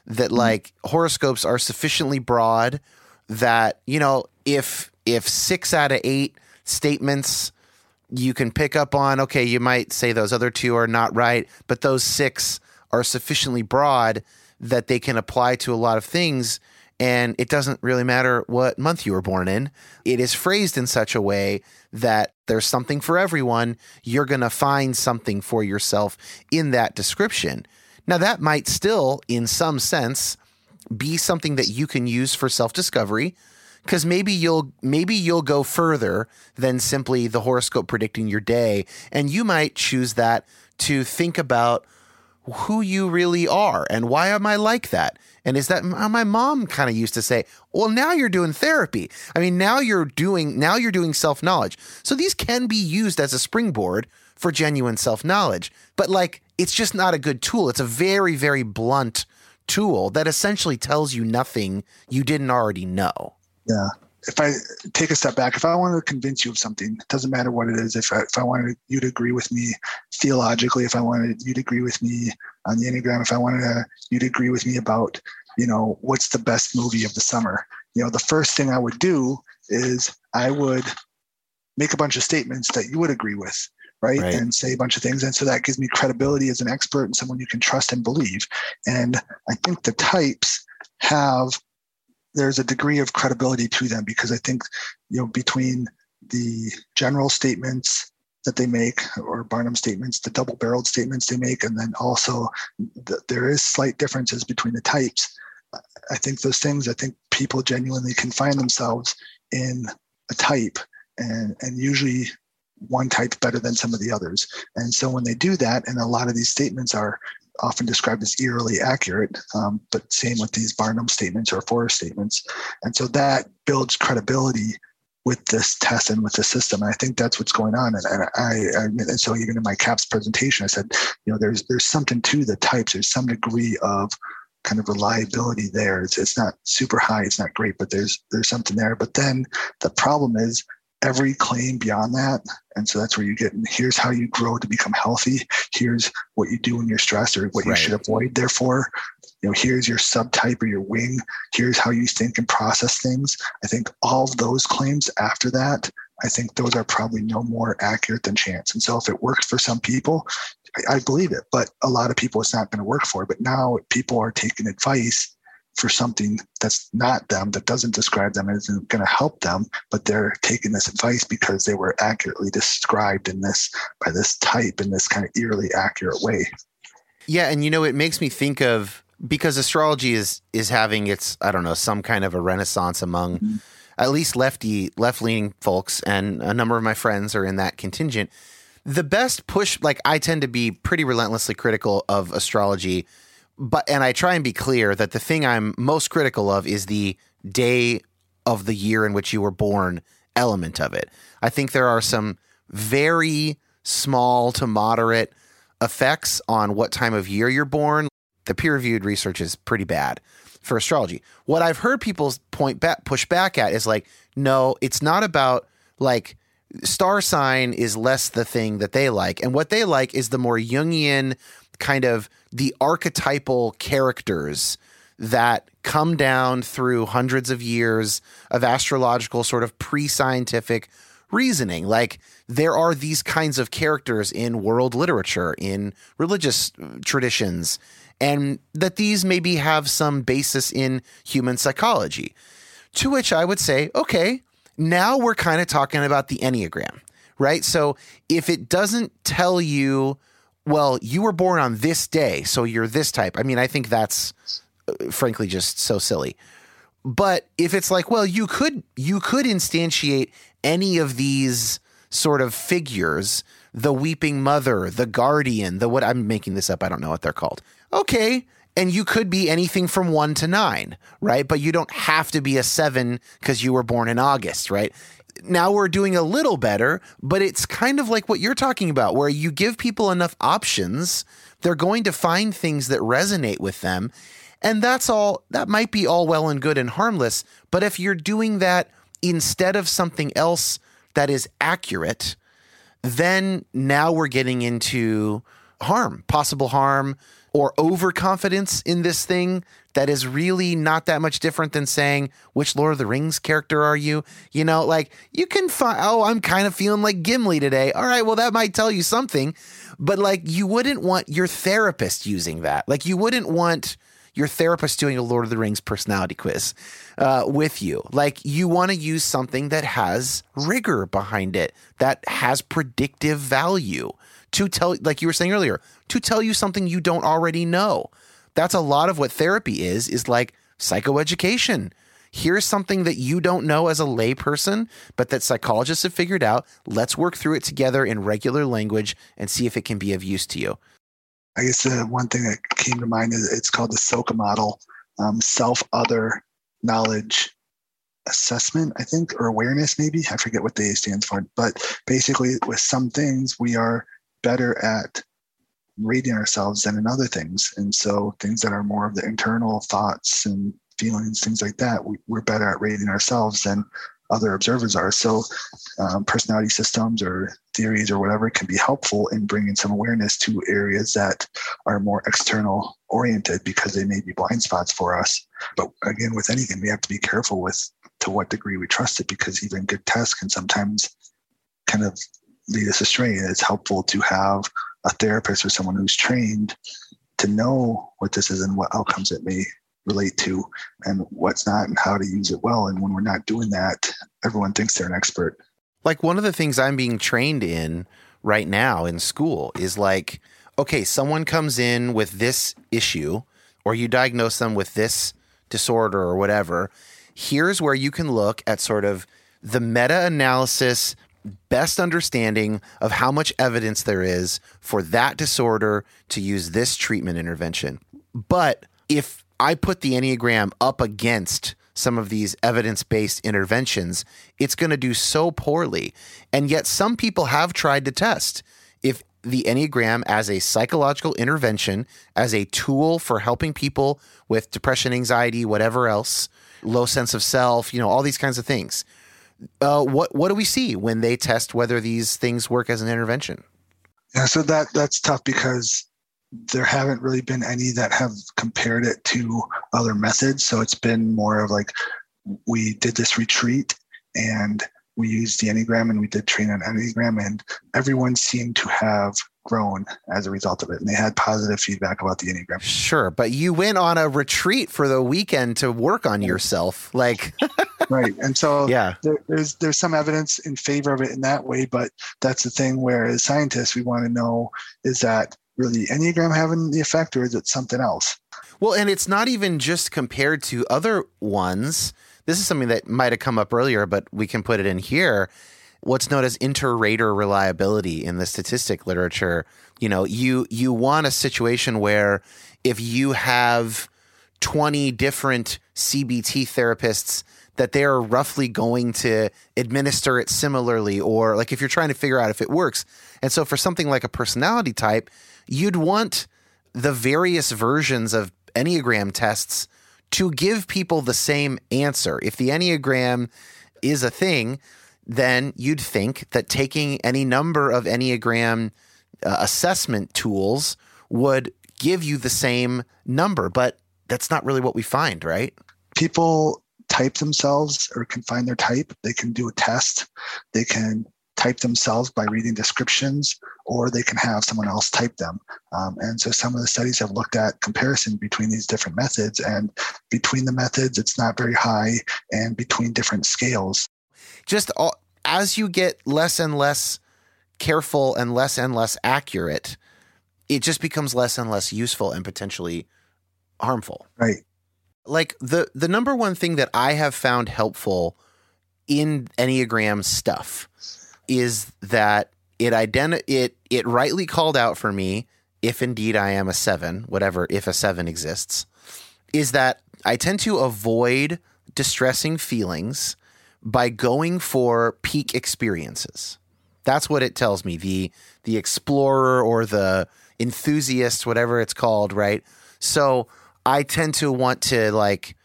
Speaker 2: That mm-hmm. like horoscopes are sufficiently broad that, you know, if if 6 out of 8 statements you can pick up on, okay, you might say those other two are not right, but those 6 are sufficiently broad that they can apply to a lot of things. And it doesn't really matter what month you were born in. It is phrased in such a way that there's something for everyone. You're going to find something for yourself in that description. Now, that might still, in some sense, be something that you can use for self discovery because maybe you'll maybe you'll go further than simply the horoscope predicting your day and you might choose that to think about who you really are and why am I like that? And is that my mom kind of used to say, well, now you're doing therapy. I mean, now you're doing now you're doing self-knowledge. So these can be used as a springboard for genuine self-knowledge. But like it's just not a good tool. It's a very very blunt tool that essentially tells you nothing you didn't already know.
Speaker 3: Yeah if I take a step back, if I wanted to convince you of something, it doesn't matter what it is. If I, if I wanted you to agree with me theologically, if I wanted you to agree with me on the Enneagram, if I wanted to, you to agree with me about, you know, what's the best movie of the summer, you know, the first thing I would do is I would make a bunch of statements that you would agree with. Right? right? And say a bunch of things. And so that gives me credibility as an expert and someone you can trust and believe. And I think the types have there's a degree of credibility to them because I think, you know, between the general statements that they make or Barnum statements, the double barreled statements they make, and then also the, there is slight differences between the types. I think those things, I think people genuinely can find themselves in a type and, and usually one type better than some of the others. And so when they do that, and a lot of these statements are often described as eerily accurate, um, but same with these Barnum statements or Forer's statements. And so that builds credibility with this test and with the system. And I think that's what's going on. And, and I, I, and so even in my CAPS presentation, I said, you know, there's there's something to the types. There's some degree of kind of reliability there. It's it's not super high. It's not great, but there's there's something there. But then the problem is every claim beyond that. And so that's where you get, here's how you grow to become healthy. Here's what you do when you're stressed or what you right. should avoid. Therefore, you know, here's your subtype or your wing. Here's how you think and process things. I think all of those claims after that, I think those are probably no more accurate than chance. And so if it works for some people, I, I believe it, but a lot of people it's not going to work for. But now people are taking advice for something that's not them, that doesn't describe them, isn't going to help them, but they're taking this advice because they were accurately described in this by this type in this kind of eerily accurate way.
Speaker 2: Yeah, and you know, it makes me think of because astrology is is having its I don't know some kind of a renaissance among mm-hmm. at least lefty left leaning folks, and a number of my friends are in that contingent. The best push, like I tend to be pretty relentlessly critical of astrology but and I try and be clear that the thing I'm most critical of is the day of the year in which you were born element of it. I think there are some very small to moderate effects on what time of year you're born, the peer reviewed research is pretty bad for astrology. What I've heard people point back, push back at is like, no, it's not about like star sign is less the thing that they like. And what they like is the more Jungian kind of the archetypal characters that come down through hundreds of years of astrological sort of pre scientific reasoning. Like there are these kinds of characters in world literature, in religious uh, traditions, and that these maybe have some basis in human psychology. To which I would say, okay, now we're kind of talking about the Enneagram, right? So if it doesn't tell you, well, you were born on this day, so you're this type, I mean, I think that's uh, frankly just so silly. But if it's like, well, you could you could instantiate any of these sort of figures, the weeping mother, the guardian, the what I'm making this up, I don't know what they're called. Okay, and you could be anything from one to nine, right? But you don't have to be a seven because you were born in August, right? Now we're doing a little better, but it's kind of like what you're talking about, where you give people enough options, they're going to find things that resonate with them. And that's all, that might be all well and good and harmless. But if you're doing that instead of something else that is accurate, then now we're getting into harm, possible harm, or overconfidence in this thing that is really not that much different than saying which Lord of the Rings character are you? You know, like you can find oh, I'm kind of feeling like Gimli today. All right, well that might tell you something, but like you wouldn't want your therapist using that. Like you wouldn't want your therapist doing a Lord of the Rings personality quiz uh, with you. Like you want to use something that has rigor behind it, that has predictive value to tell, like you were saying earlier, to tell you something you don't already know. That's a lot of what therapy is, is like psychoeducation. Here's something that you don't know as a layperson, but that psychologists have figured out. Let's work through it together in regular language and see if it can be of use to you.
Speaker 3: I guess the one thing that came to mind is it's called the SOKA model, um, self other knowledge assessment, I think, or awareness, maybe. I forget what the A stands for. But basically, with some things, we are better at rating ourselves than in other things. And so things that are more of the internal thoughts and feelings, things like that, we, are better at rating ourselves than other observers are. So um, personality systems or theories or whatever can be helpful in bringing some awareness to areas that are more external oriented because they may be blind spots for us. But again, with anything, we have to be careful with to what degree we trust it because even good tests can sometimes kind of lead us astray. And it's helpful to have a therapist or someone who's trained to know what this is and what outcomes it may relate to and what's not and how to use it well. And when we're not doing that, everyone thinks they're an expert.
Speaker 2: Like one of the things I'm being trained in right now in school is like, okay, someone comes in with this issue, or you diagnose them with this disorder or whatever. Here's where you can look at sort of the meta analysis best understanding of how much evidence there is for that disorder to use this treatment intervention. But if I put the Enneagram up against some of these evidence based interventions, it's going to do so poorly. And yet, some people have tried to test if the Enneagram as a psychological intervention, as a tool for helping people with depression, anxiety, whatever else, low sense of self, you know, all these kinds of things uh, what what do we see when they test whether these things work as an intervention?
Speaker 3: Yeah, so that that's tough because there haven't really been any that have compared it to other methods. So it's been more of like we did this retreat and we used the Enneagram and we did train on Enneagram, and everyone seemed to have grown as a result of it. And they had positive feedback about the Enneagram.
Speaker 2: Sure. But you went on a retreat for the weekend to work on yourself. Like,
Speaker 3: right. And so yeah. There, there's, there's some evidence in favor of it in that way. But that's the thing where, as scientists, we want to know is that really Enneagram having the effect or is it something else?
Speaker 2: Well, and it's not even just compared to other ones. This is something that might have come up earlier, but we can put it in here what's known as inter-rater reliability in the statistic literature. You know, you you want a situation where if you have 20 different CBT therapists that they're roughly going to administer it similarly or like if you're trying to figure out if it works. And so for something like a personality type, you'd want the various versions of Enneagram tests to give people the same answer. If the Enneagram is a thing, then you'd think that taking any number of Enneagram uh, assessment tools would give you the same number, but that's not really what we find, right?
Speaker 3: People type themselves or can find their type. They can do a test. They can type themselves by reading descriptions, or they can have someone else type them. Um, and so some of the studies have looked at comparison between these different methods, and between the methods, it's not very high, and between different scales.
Speaker 2: Just all, as you get less and less careful and less and less accurate, it just becomes less and less useful and potentially harmful.
Speaker 3: Right.
Speaker 2: Like the the number one thing that I have found helpful in Enneagram stuff is that it identi- it it rightly called out for me if indeed I am a 7, whatever if a 7 exists, is that I tend to avoid distressing feelings by going for peak experiences. That's what it tells me. The the explorer or the enthusiast, whatever it's called, right? So I tend to want to like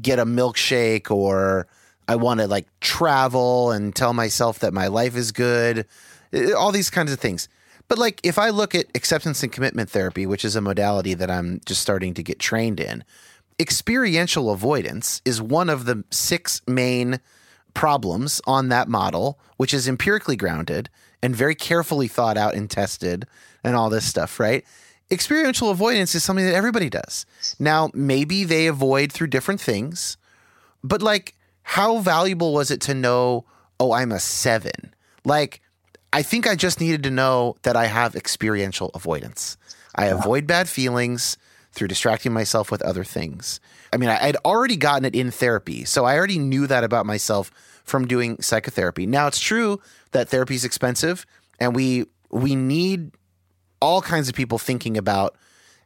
Speaker 2: get a milkshake or I want to like travel and tell myself that my life is good, eh, all these kinds of things. But like if I look at acceptance and commitment therapy, which is a modality that I'm just starting to get trained in, experiential avoidance is one of the six main problems on that model, which is empirically grounded and very carefully thought out and tested and all this stuff, right? Experiential avoidance is something that everybody does. Now, maybe they avoid through different things, but like how valuable was it to know, oh, I'm a seven? Like, I think I just needed to know that I have experiential avoidance. I avoid bad feelings through distracting myself with other things. I mean, I'd already gotten it in therapy, so I already knew that about myself from doing psychotherapy. Now, it's true that therapy is expensive, and we we need all kinds of people thinking about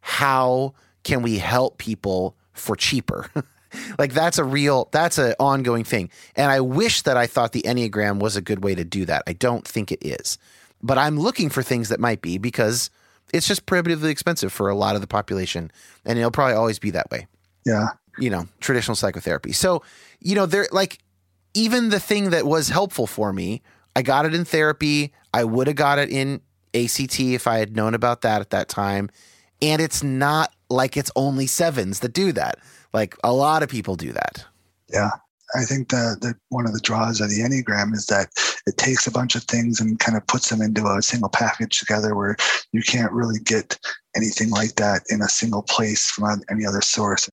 Speaker 2: how can we help people for cheaper. like that's a real that's an ongoing thing and i wish that i thought the enneagram was a good way to do that i don't think it is but i'm looking for things that might be because it's just prohibitively expensive for a lot of the population and it'll probably always be that way
Speaker 3: yeah
Speaker 2: you know traditional psychotherapy so you know there like even the thing that was helpful for me i got it in therapy i would have got it in ACT if i had known about that at that time and it's not like it's only sevens that do that like a lot of people do that.
Speaker 3: Yeah. I think that, that one of the draws of the Enneagram is that it takes a bunch of things and kind of puts them into a single package together where you can't really get anything like that in a single place from any other source.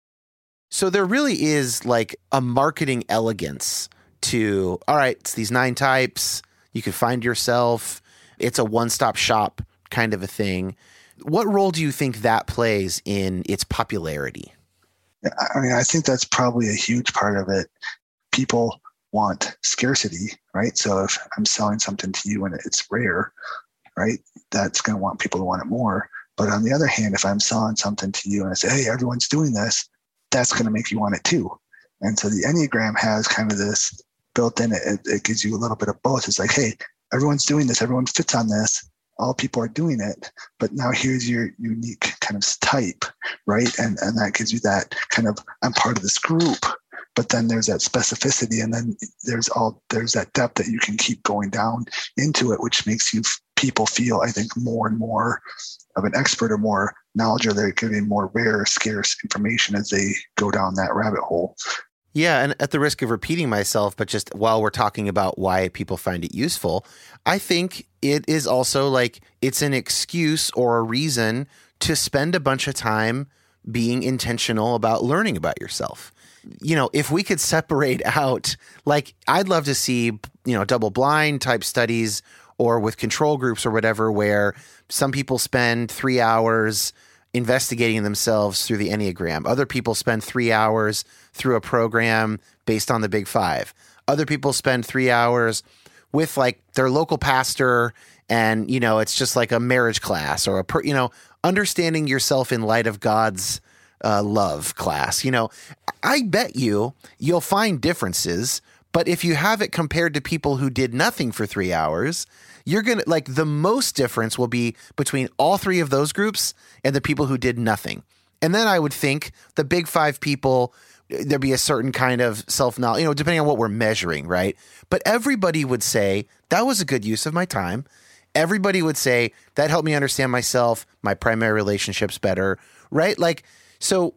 Speaker 2: So there really is like a marketing elegance to, all right, it's these nine types. You can find yourself. It's a one stop shop kind of a thing. What role do you think that plays in its popularity?
Speaker 3: I mean, I think that's probably a huge part of it. People want scarcity, right? So if I'm selling something to you and it's rare, right, that's going to want people to want it more. But on the other hand, if I'm selling something to you and I say, hey, everyone's doing this, that's going to make you want it too. And so the Enneagram has kind of this built in it. It gives you a little bit of both. It's like, hey, everyone's doing this, everyone fits on this all people are doing it but now here's your unique kind of type right and and that gives you that kind of i'm part of this group but then there's that specificity and then there's all there's that depth that you can keep going down into it which makes you people feel i think more and more of an expert or more knowledge or they're getting more rare scarce information as they go down that rabbit hole
Speaker 2: yeah, and at the risk of repeating myself, but just while we're talking about why people find it useful, I think it is also like it's an excuse or a reason to spend a bunch of time being intentional about learning about yourself. You know, if we could separate out, like, I'd love to see, you know, double blind type studies or with control groups or whatever, where some people spend three hours investigating themselves through the Enneagram. Other people spend three hours through a program based on the Big Five. Other people spend three hours with like their local pastor, and you know it's just like a marriage class or a per, you know understanding yourself in light of God's uh, love class. You know, I bet you you'll find differences, But if you have it compared to people who did nothing for three hours, you're going to like the most difference will be between all three of those groups and the people who did nothing. And then I would think the big five people, there'd be a certain kind of self knowledge, you know, depending on what we're measuring, right? But everybody would say that was a good use of my time. Everybody would say that helped me understand myself, my primary relationships better, right? Like, so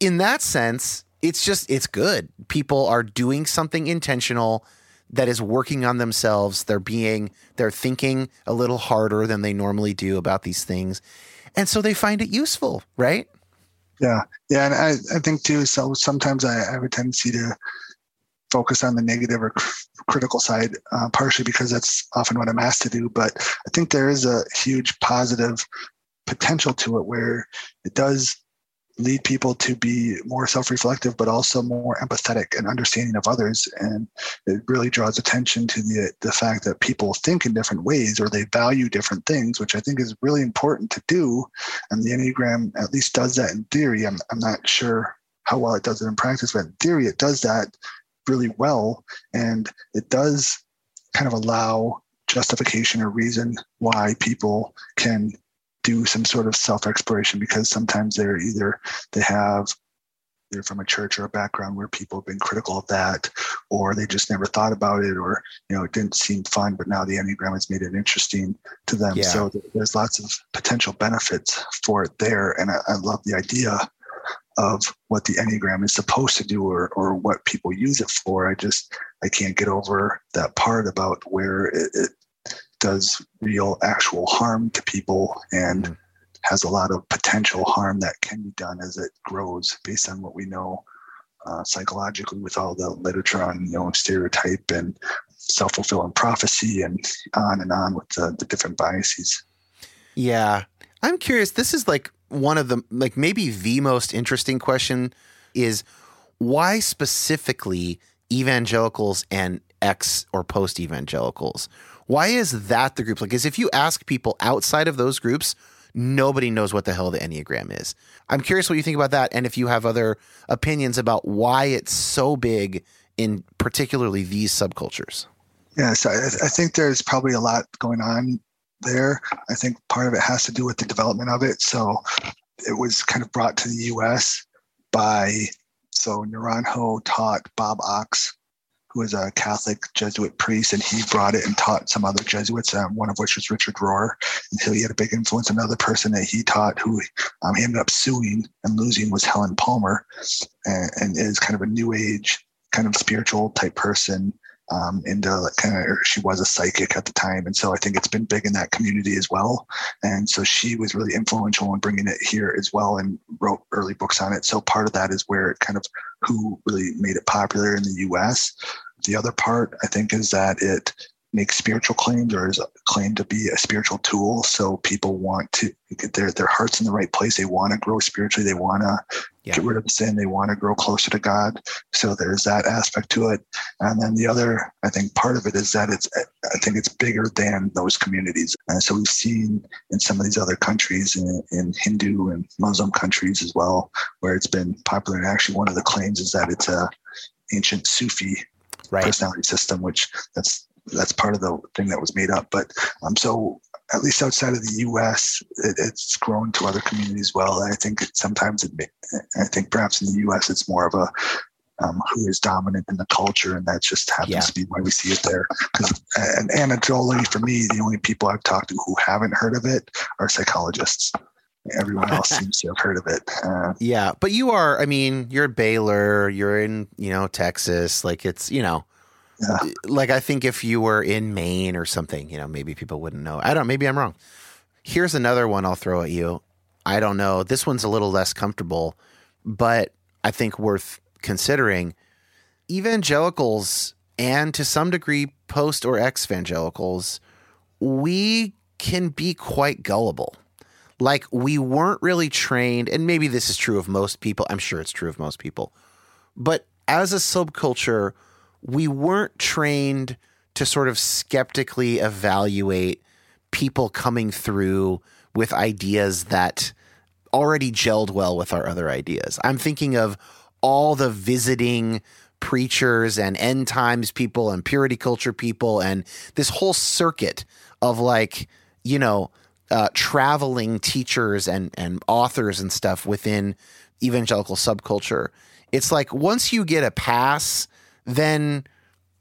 Speaker 2: in that sense, it's just, it's good. People are doing something intentional that is working on themselves. They're being, they're thinking a little harder than they normally do about these things. And so they find it useful, right?
Speaker 3: Yeah. Yeah. And I, I think too, so sometimes I, I have a tendency to focus on the negative or cr- critical side, uh, partially because that's often what I'm asked to do. But I think there is a huge positive potential to it where it does lead people to be more self-reflective but also more empathetic and understanding of others. And it really draws attention to the the fact that people think in different ways or they value different things which i think is really important to do. And the enneagram at least does that in theory. I'm, I'm not sure how well it does it in practice but in theory it does that really well. And it does kind of allow justification or reason why people can do some sort of self exploration because sometimes they're either they have they're from a church or a background where people have been critical of that or they just never thought about it or you know it didn't seem fun but now the enneagram has made it interesting to them. Yeah. so there's lots of potential benefits for it there. And I, I, love the idea of what the enneagram is supposed to do or, or what people use it for. I just i can't get over that part about where it, it does real actual harm to people and mm-hmm. has a lot of potential harm that can be done as it grows based on what we know uh, psychologically with all the literature on you know stereotype and self-fulfilling prophecy and on and on with the, the different biases
Speaker 2: yeah i'm curious this is like one of the like maybe the most interesting question is why specifically evangelicals and ex or post evangelicals why is that the group? Like, because if you ask people outside of those groups, nobody knows what the hell the Enneagram is. I'm curious what you think about that, and if you have other opinions about why it's so big in particularly these subcultures.
Speaker 3: Yeah, so I, I think there's probably a lot going on there. I think part of it has to do with the development of it. So it was kind of brought to the U.S. by so Naranjo taught Bob Ochs who was a Catholic Jesuit priest, and he brought it and taught some other Jesuits, um, one of which was Richard Rohr. And so he had a big influence. Another person that he taught who um, he ended up suing and losing was Helen Palmer, and, and is kind of a new age, kind of spiritual type person. Um, into like kind of she was a psychic at the time and so i think it's been big in that community as well and so she was really influential in bringing it here as well and wrote early books on it so part of that is where it kind of who really made it popular in the us the other part, I think, is that it makes spiritual claims or is claimed to be a spiritual tool. So people want to get their their hearts in the right place. They want to grow spiritually. They want to yeah. get rid of sin. They want to grow closer to God. So there's that aspect to it. And then the other, I think, part of it is that it's I think it's bigger than those communities. And so we've seen in some of these other countries, in, in Hindu and Muslim countries as well, where it's been popular. And actually, one of the claims is that it's a ancient Sufi right. personality system, which that's that's part of the thing that was made up. But um, so at least outside of the U.S., it, it's grown to other communities well. And I think sometimes it, may, I think perhaps in the U.S. it's more of a um, who is dominant in the culture, and that just happens yeah. to be why we see it there. And anecdotally, for me, the only people I've talked to who haven't heard of it are psychologists everyone else seems to have heard of it. Uh,
Speaker 2: yeah, but you are. I mean, you're at Baylor. You're in you know Texas. Like it's you know. Yeah. Like I think if you were in Maine or something, you know, maybe people wouldn't know. I don't. Maybe I'm wrong. Here's another one I'll throw at you. I don't know. This one's a little less comfortable, but I think worth considering. Evangelicals and to some degree post or ex evangelicals, we can be quite gullible like we weren't really trained, and maybe this is true of most people. I'm sure it's true of most people. But as a subculture, we weren't trained to sort of skeptically evaluate people coming through with ideas that already gelled well with our other ideas. I'm thinking of all the visiting preachers and end times people and purity culture people and this whole circuit of like, you know, uh, traveling teachers and and authors and stuff within evangelical subculture. It's like once you get a pass, then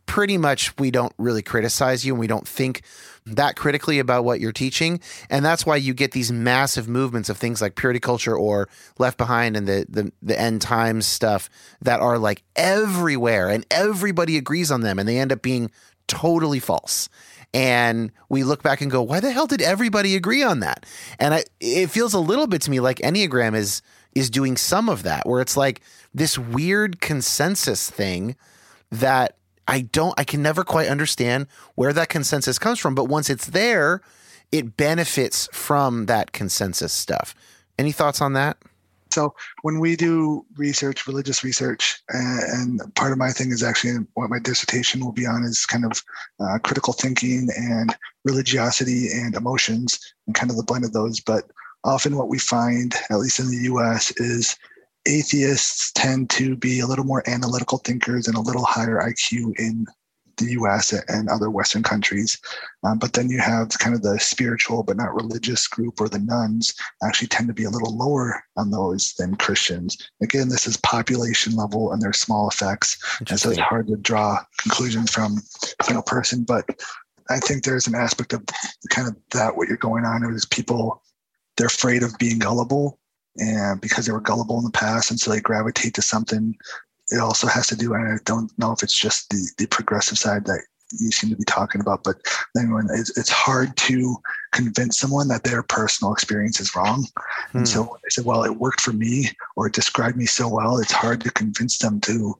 Speaker 2: pretty much we don't really criticize you and we don't think that critically about what you're teaching. And that's why you get these massive movements of things like purity culture or left behind and the, the, the end times stuff that are like everywhere and everybody agrees on them and they end up being totally false. And we look back and go, why the hell did everybody agree on that? And I, it feels a little bit to me like Enneagram is is doing some of that, where it's like this weird consensus thing that I don't, I can never quite understand where that consensus comes from. But once it's there, it benefits from that consensus stuff. Any thoughts on that?
Speaker 3: So when we do research, religious research, and part of my thing is actually what my dissertation will be on is kind of uh, critical thinking and religiosity and emotions and kind of the blend of those. But often what we find, at least in the US, is atheists tend to be a little more analytical thinkers and a little higher IQ in the US and other Western countries. Um, but then you have kind of the spiritual but not religious group or the nones actually tend to be a little lower on those than Christians. Again, this is population level and there's small effects. And so it's hard to draw conclusions from a single person. But I think there's an aspect of kind of that what you're going on is people they're afraid of being gullible and because they were gullible in the past and so they gravitate to something it also has to do and i don't know if it's just the, the progressive side that you seem to be talking about but then when it's, it's hard to convince someone that their personal experience is wrong and so hmm. they said well it worked for me or it described me so well it's hard to convince them to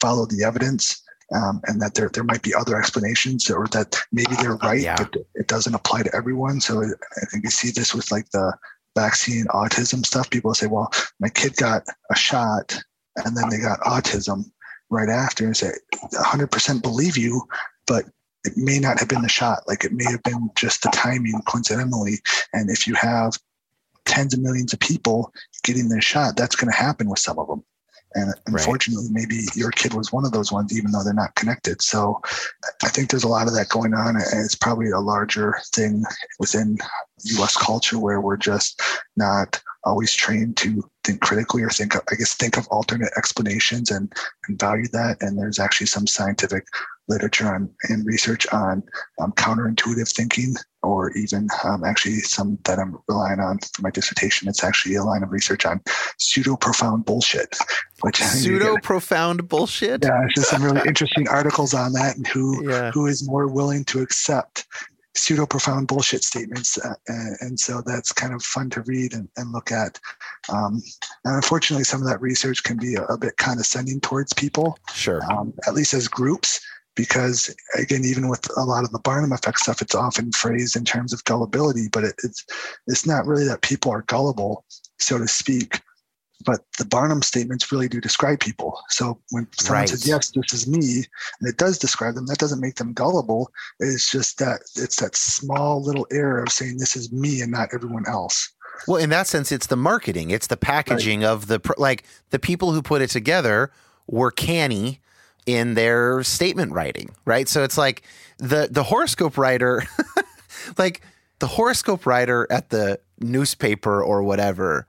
Speaker 3: follow the evidence um, and that there there might be other explanations, or that maybe they're right, yeah. but it doesn't apply to everyone. So I think you see this with like the vaccine autism stuff, people say, well, my kid got a shot and then they got autism right after and say 100% believe you, but it may not have been the shot. Like it may have been just the timing coincidentally. And if you have tens of millions of people getting their shot, that's going to happen with some of them. And unfortunately, right. maybe your kid was one of those ones, even though they're not connected. So I think there's a lot of that going on. And it's probably a larger thing within US culture where we're just not always trained to think critically or think, I guess, think of alternate explanations and, and value that. And there's actually some scientific literature on, and research on um, counterintuitive thinking, or even um, actually some that I'm relying on for my dissertation. It's actually a line of research on pseudo profound bullshit.
Speaker 2: Which pseudo profound bullshit.
Speaker 3: Yeah, it's just some really interesting articles on that and who yeah. who is more willing to accept pseudo profound bullshit statements. Uh, and so that's kind of fun to read and, and look at. Um, and unfortunately, some of that research can be a, a bit condescending towards people.
Speaker 2: Sure.
Speaker 3: Um, at least as groups. Because again, even with a lot of the Barnum effect stuff, it's often phrased in terms of gullibility, but it, it's it's not really that people are gullible, so to speak but the Barnum statements really do describe people. So when someone right. says, yes, this is me, and it does describe them, that doesn't make them gullible. It's just that it's that small little error of saying this is me and not everyone else.
Speaker 2: Well, in that sense, it's the marketing, it's the packaging right. of the, like the people who put it together were canny in their statement writing, right? So it's like the, the horoscope writer, like the horoscope writer at the newspaper or whatever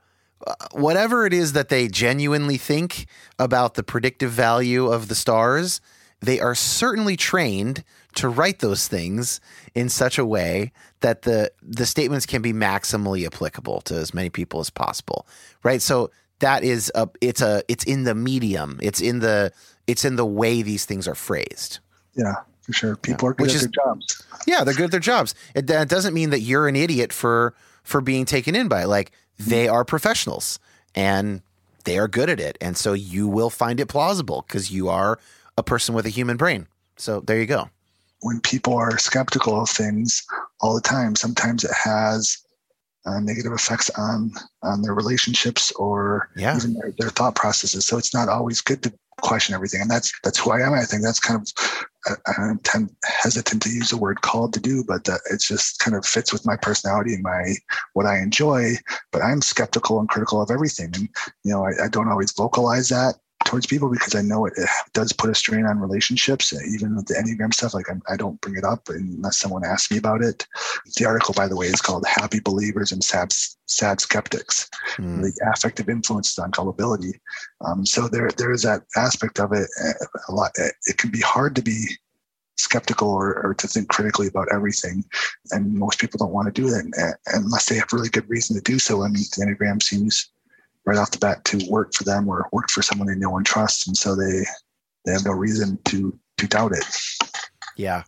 Speaker 2: whatever it is that they genuinely think about the predictive value of the stars, they are certainly trained to write those things in such a way that the the statements can be maximally applicable to as many people as possible. Right? So that is a it's a it's in the medium. It's in the it's in the way these things are phrased.
Speaker 3: Yeah, for sure. People yeah. are good Which at is, their jobs.
Speaker 2: Yeah, they're good at their jobs. It, that doesn't mean that you're an idiot for for being taken in by it. Like they are professionals and they are good at it. And so you will find it plausible because you are a person with a human brain. So there you go.
Speaker 3: When people are skeptical of things all the time, sometimes it has uh, negative effects on on their relationships or yeah. even their, their, thought processes. So it's not always good to question everything, and that's that's who I am. I think that's kind of I, am hesitant to use the word called to do, but that it's just kind of fits with my personality and my what I enjoy. But I'm skeptical and critical of everything, and you know I, I don't always vocalize that towards people because I know it, it does put a strain on relationships, even with the Enneagram stuff. Like I'm, I do not bring it up unless someone asks me about it. The article, by the way, is called "Happy Believers and Sad Sad Skeptics: mm. The Affective Influences on Gullibility." Um, so there there is that aspect of it. Uh, a lot. It can be hard to be skeptical or, or, to think critically about everything. And most people don't want to do that uh, unless they have really good reason to do so. I mean, the Enneagram seems right off the bat to work for them or work for someone they know and trust. And so they, they have no reason to, to doubt it.
Speaker 2: Yeah.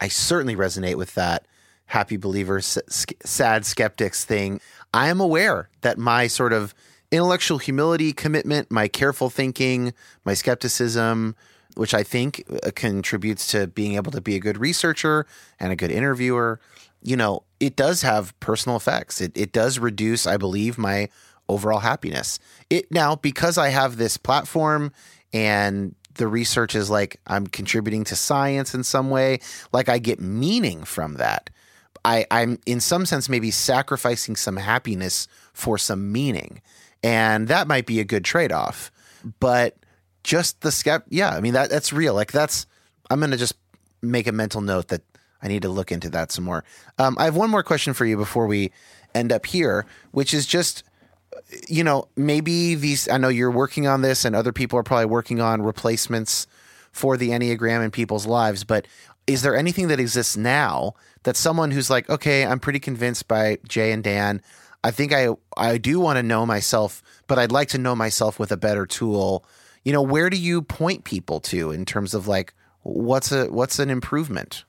Speaker 2: I certainly resonate with that happy believers, sad skeptics thing. I am aware that my sort of intellectual humility commitment, my careful thinking, my skepticism, which I think uh, contributes to being able to be a good researcher and a good interviewer, you know, it does have personal effects. It, it does reduce, I believe, my overall happiness. It now, because I have this platform and the research is like I'm contributing to science in some way, like I get meaning from that. I, I'm in some sense maybe sacrificing some happiness for some meaning. And that might be a good trade off. But just the skept. Yeah, I mean that that's real. Like that's. I'm gonna just make a mental note that I need to look into that some more. Um, I have one more question for you before we end up here, which is just, you know, maybe these. I know you're working on this, and other people are probably working on replacements for the Enneagram in people's lives. But is there anything that exists now that someone who's like, okay, I'm pretty convinced by Jay and Dan. I think I I do want to know myself, but I'd like to know myself with a better tool you know, where do you point people to in terms of like what's a what's an improvement?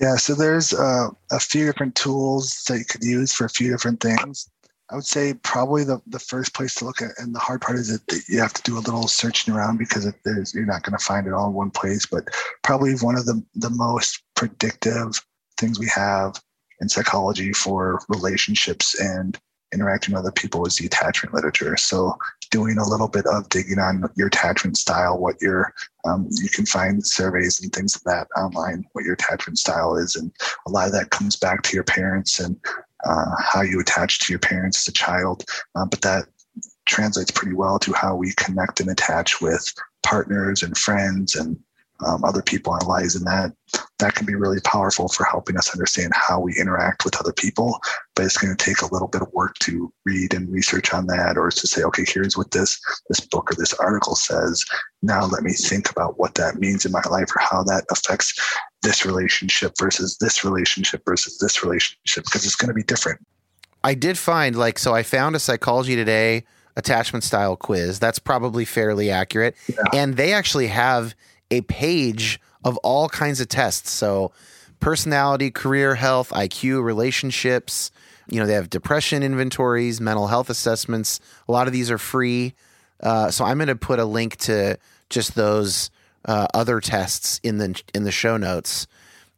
Speaker 3: Yeah, so there's uh, a few different tools that you could use for a few different things. I would say probably the, the first place to look at, and the hard part is that you have to do a little searching around because it, you're not going to find it all in one place. But probably one of the, the most predictive things we have in psychology for relationships and interacting with other people is the attachment literature. So doing a little bit of digging on your attachment style, what your um, you can find surveys and things of that online, what your attachment style is, and a lot of that comes back to your parents and uh, how you attach to your parents as a child. Uh, but that translates pretty well to how we connect and attach with partners and friends and um, other people in our lives, and that that can be really powerful for helping us understand how we interact with other people. But it's going to take a little bit of work to read and research on that, or to say, okay, here's what this this book or this article says. Now let me think about what that means in my life, or how that affects this relationship versus this relationship versus this relationship, because it's going to be different.
Speaker 2: I did find like so. I found a psychology today attachment style quiz. That's probably fairly accurate, yeah. and they actually have a page of all kinds of tests. So, personality, career health, IQ, relationships. You know, they have depression inventories, mental health assessments. A lot of these are free. Uh, so I'm going to put a link to just those uh, other tests in the in the show notes,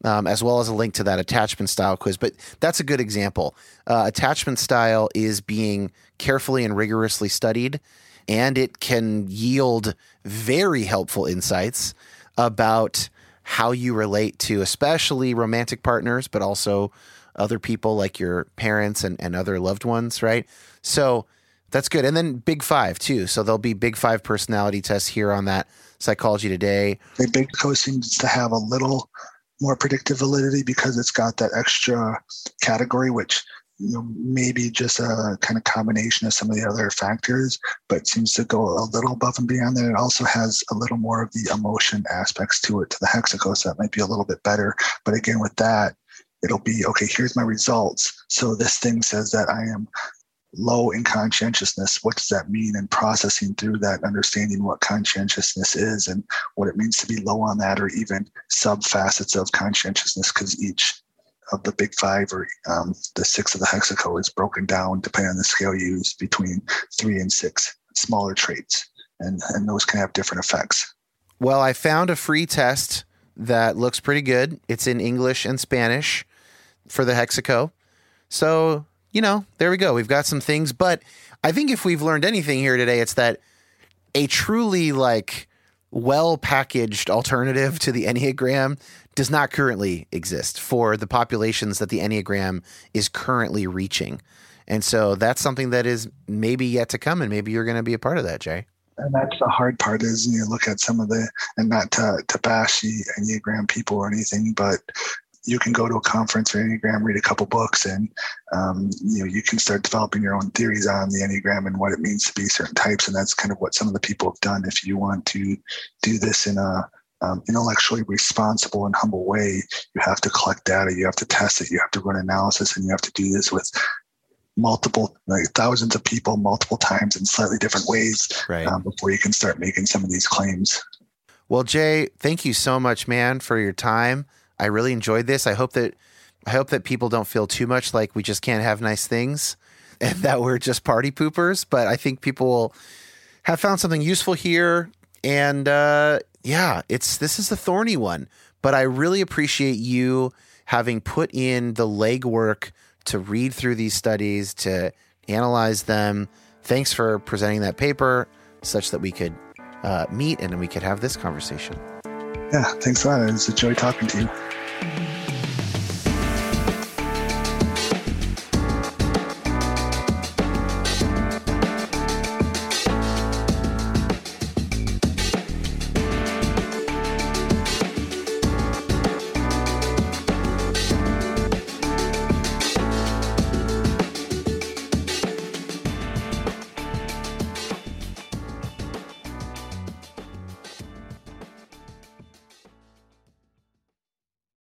Speaker 2: um, as well as a link to that attachment style quiz. But that's a good example. Uh, attachment style is being carefully and rigorously studied and it can yield very helpful insights about how you relate to especially romantic partners, but also other people like your parents and, and other loved ones, right? So that's good. And then Big Five, too. So there'll be Big Five personality tests here on that Psychology Today.
Speaker 3: The Big Co seems to have a little more predictive validity because it's got that extra category, which you know, maybe just a kind of combination of some of the other factors, but seems to go a little above and beyond that. It also has a little more of the emotion aspects to it to the hexaco, so that might be a little bit better. But again, with that, it'll be okay. Here's my results. So this thing says that I am low in conscientiousness. What does that mean? And processing through that, understanding what conscientiousness is and what it means to be low on that, or even sub facets of conscientiousness, because each of the big five or um, the six of the hexaco is broken down depending on the scale used between three and six smaller traits. And and those can have different effects.
Speaker 2: Well i found a free test that looks pretty good. It's in english and spanish for the hexaco. So you know there we go. We've got some things. But i think if we've learned anything here today it's that a truly like well packaged alternative to the enneagram does not currently exist for the populations that the Enneagram is currently reaching. And so that's something that is maybe yet to come, and maybe you're going to be a part of that, Jay.
Speaker 3: and that's the hard part is you look at some of the and not to, to bash the enneagram people or anything but you can go to a conference for enneagram read a couple books and um, you know you can start developing your own theories on the enneagram and what it means to be certain types and that's kind of what some of the people have done. If you want to do this in a um, intellectually responsible and humble way you have to collect data you have to test it you have to run analysis and you have to do this with multiple like thousands of people multiple times in slightly different ways
Speaker 2: right.
Speaker 3: um, before you can start making some of these claims.
Speaker 2: Well jay thank you so much man for your time i really enjoyed this i hope that i hope that people don't feel too much like we just can't have nice things and that we're just party poopers but i think people have found something useful here and uh, yeah it's this is a thorny one but i really appreciate you having put in the legwork to read through these studies, to analyze them. Thanks for presenting that paper such that we could uh, meet and we could have this conversation.
Speaker 3: Yeah, thanks a lot. It was a joy talking to you.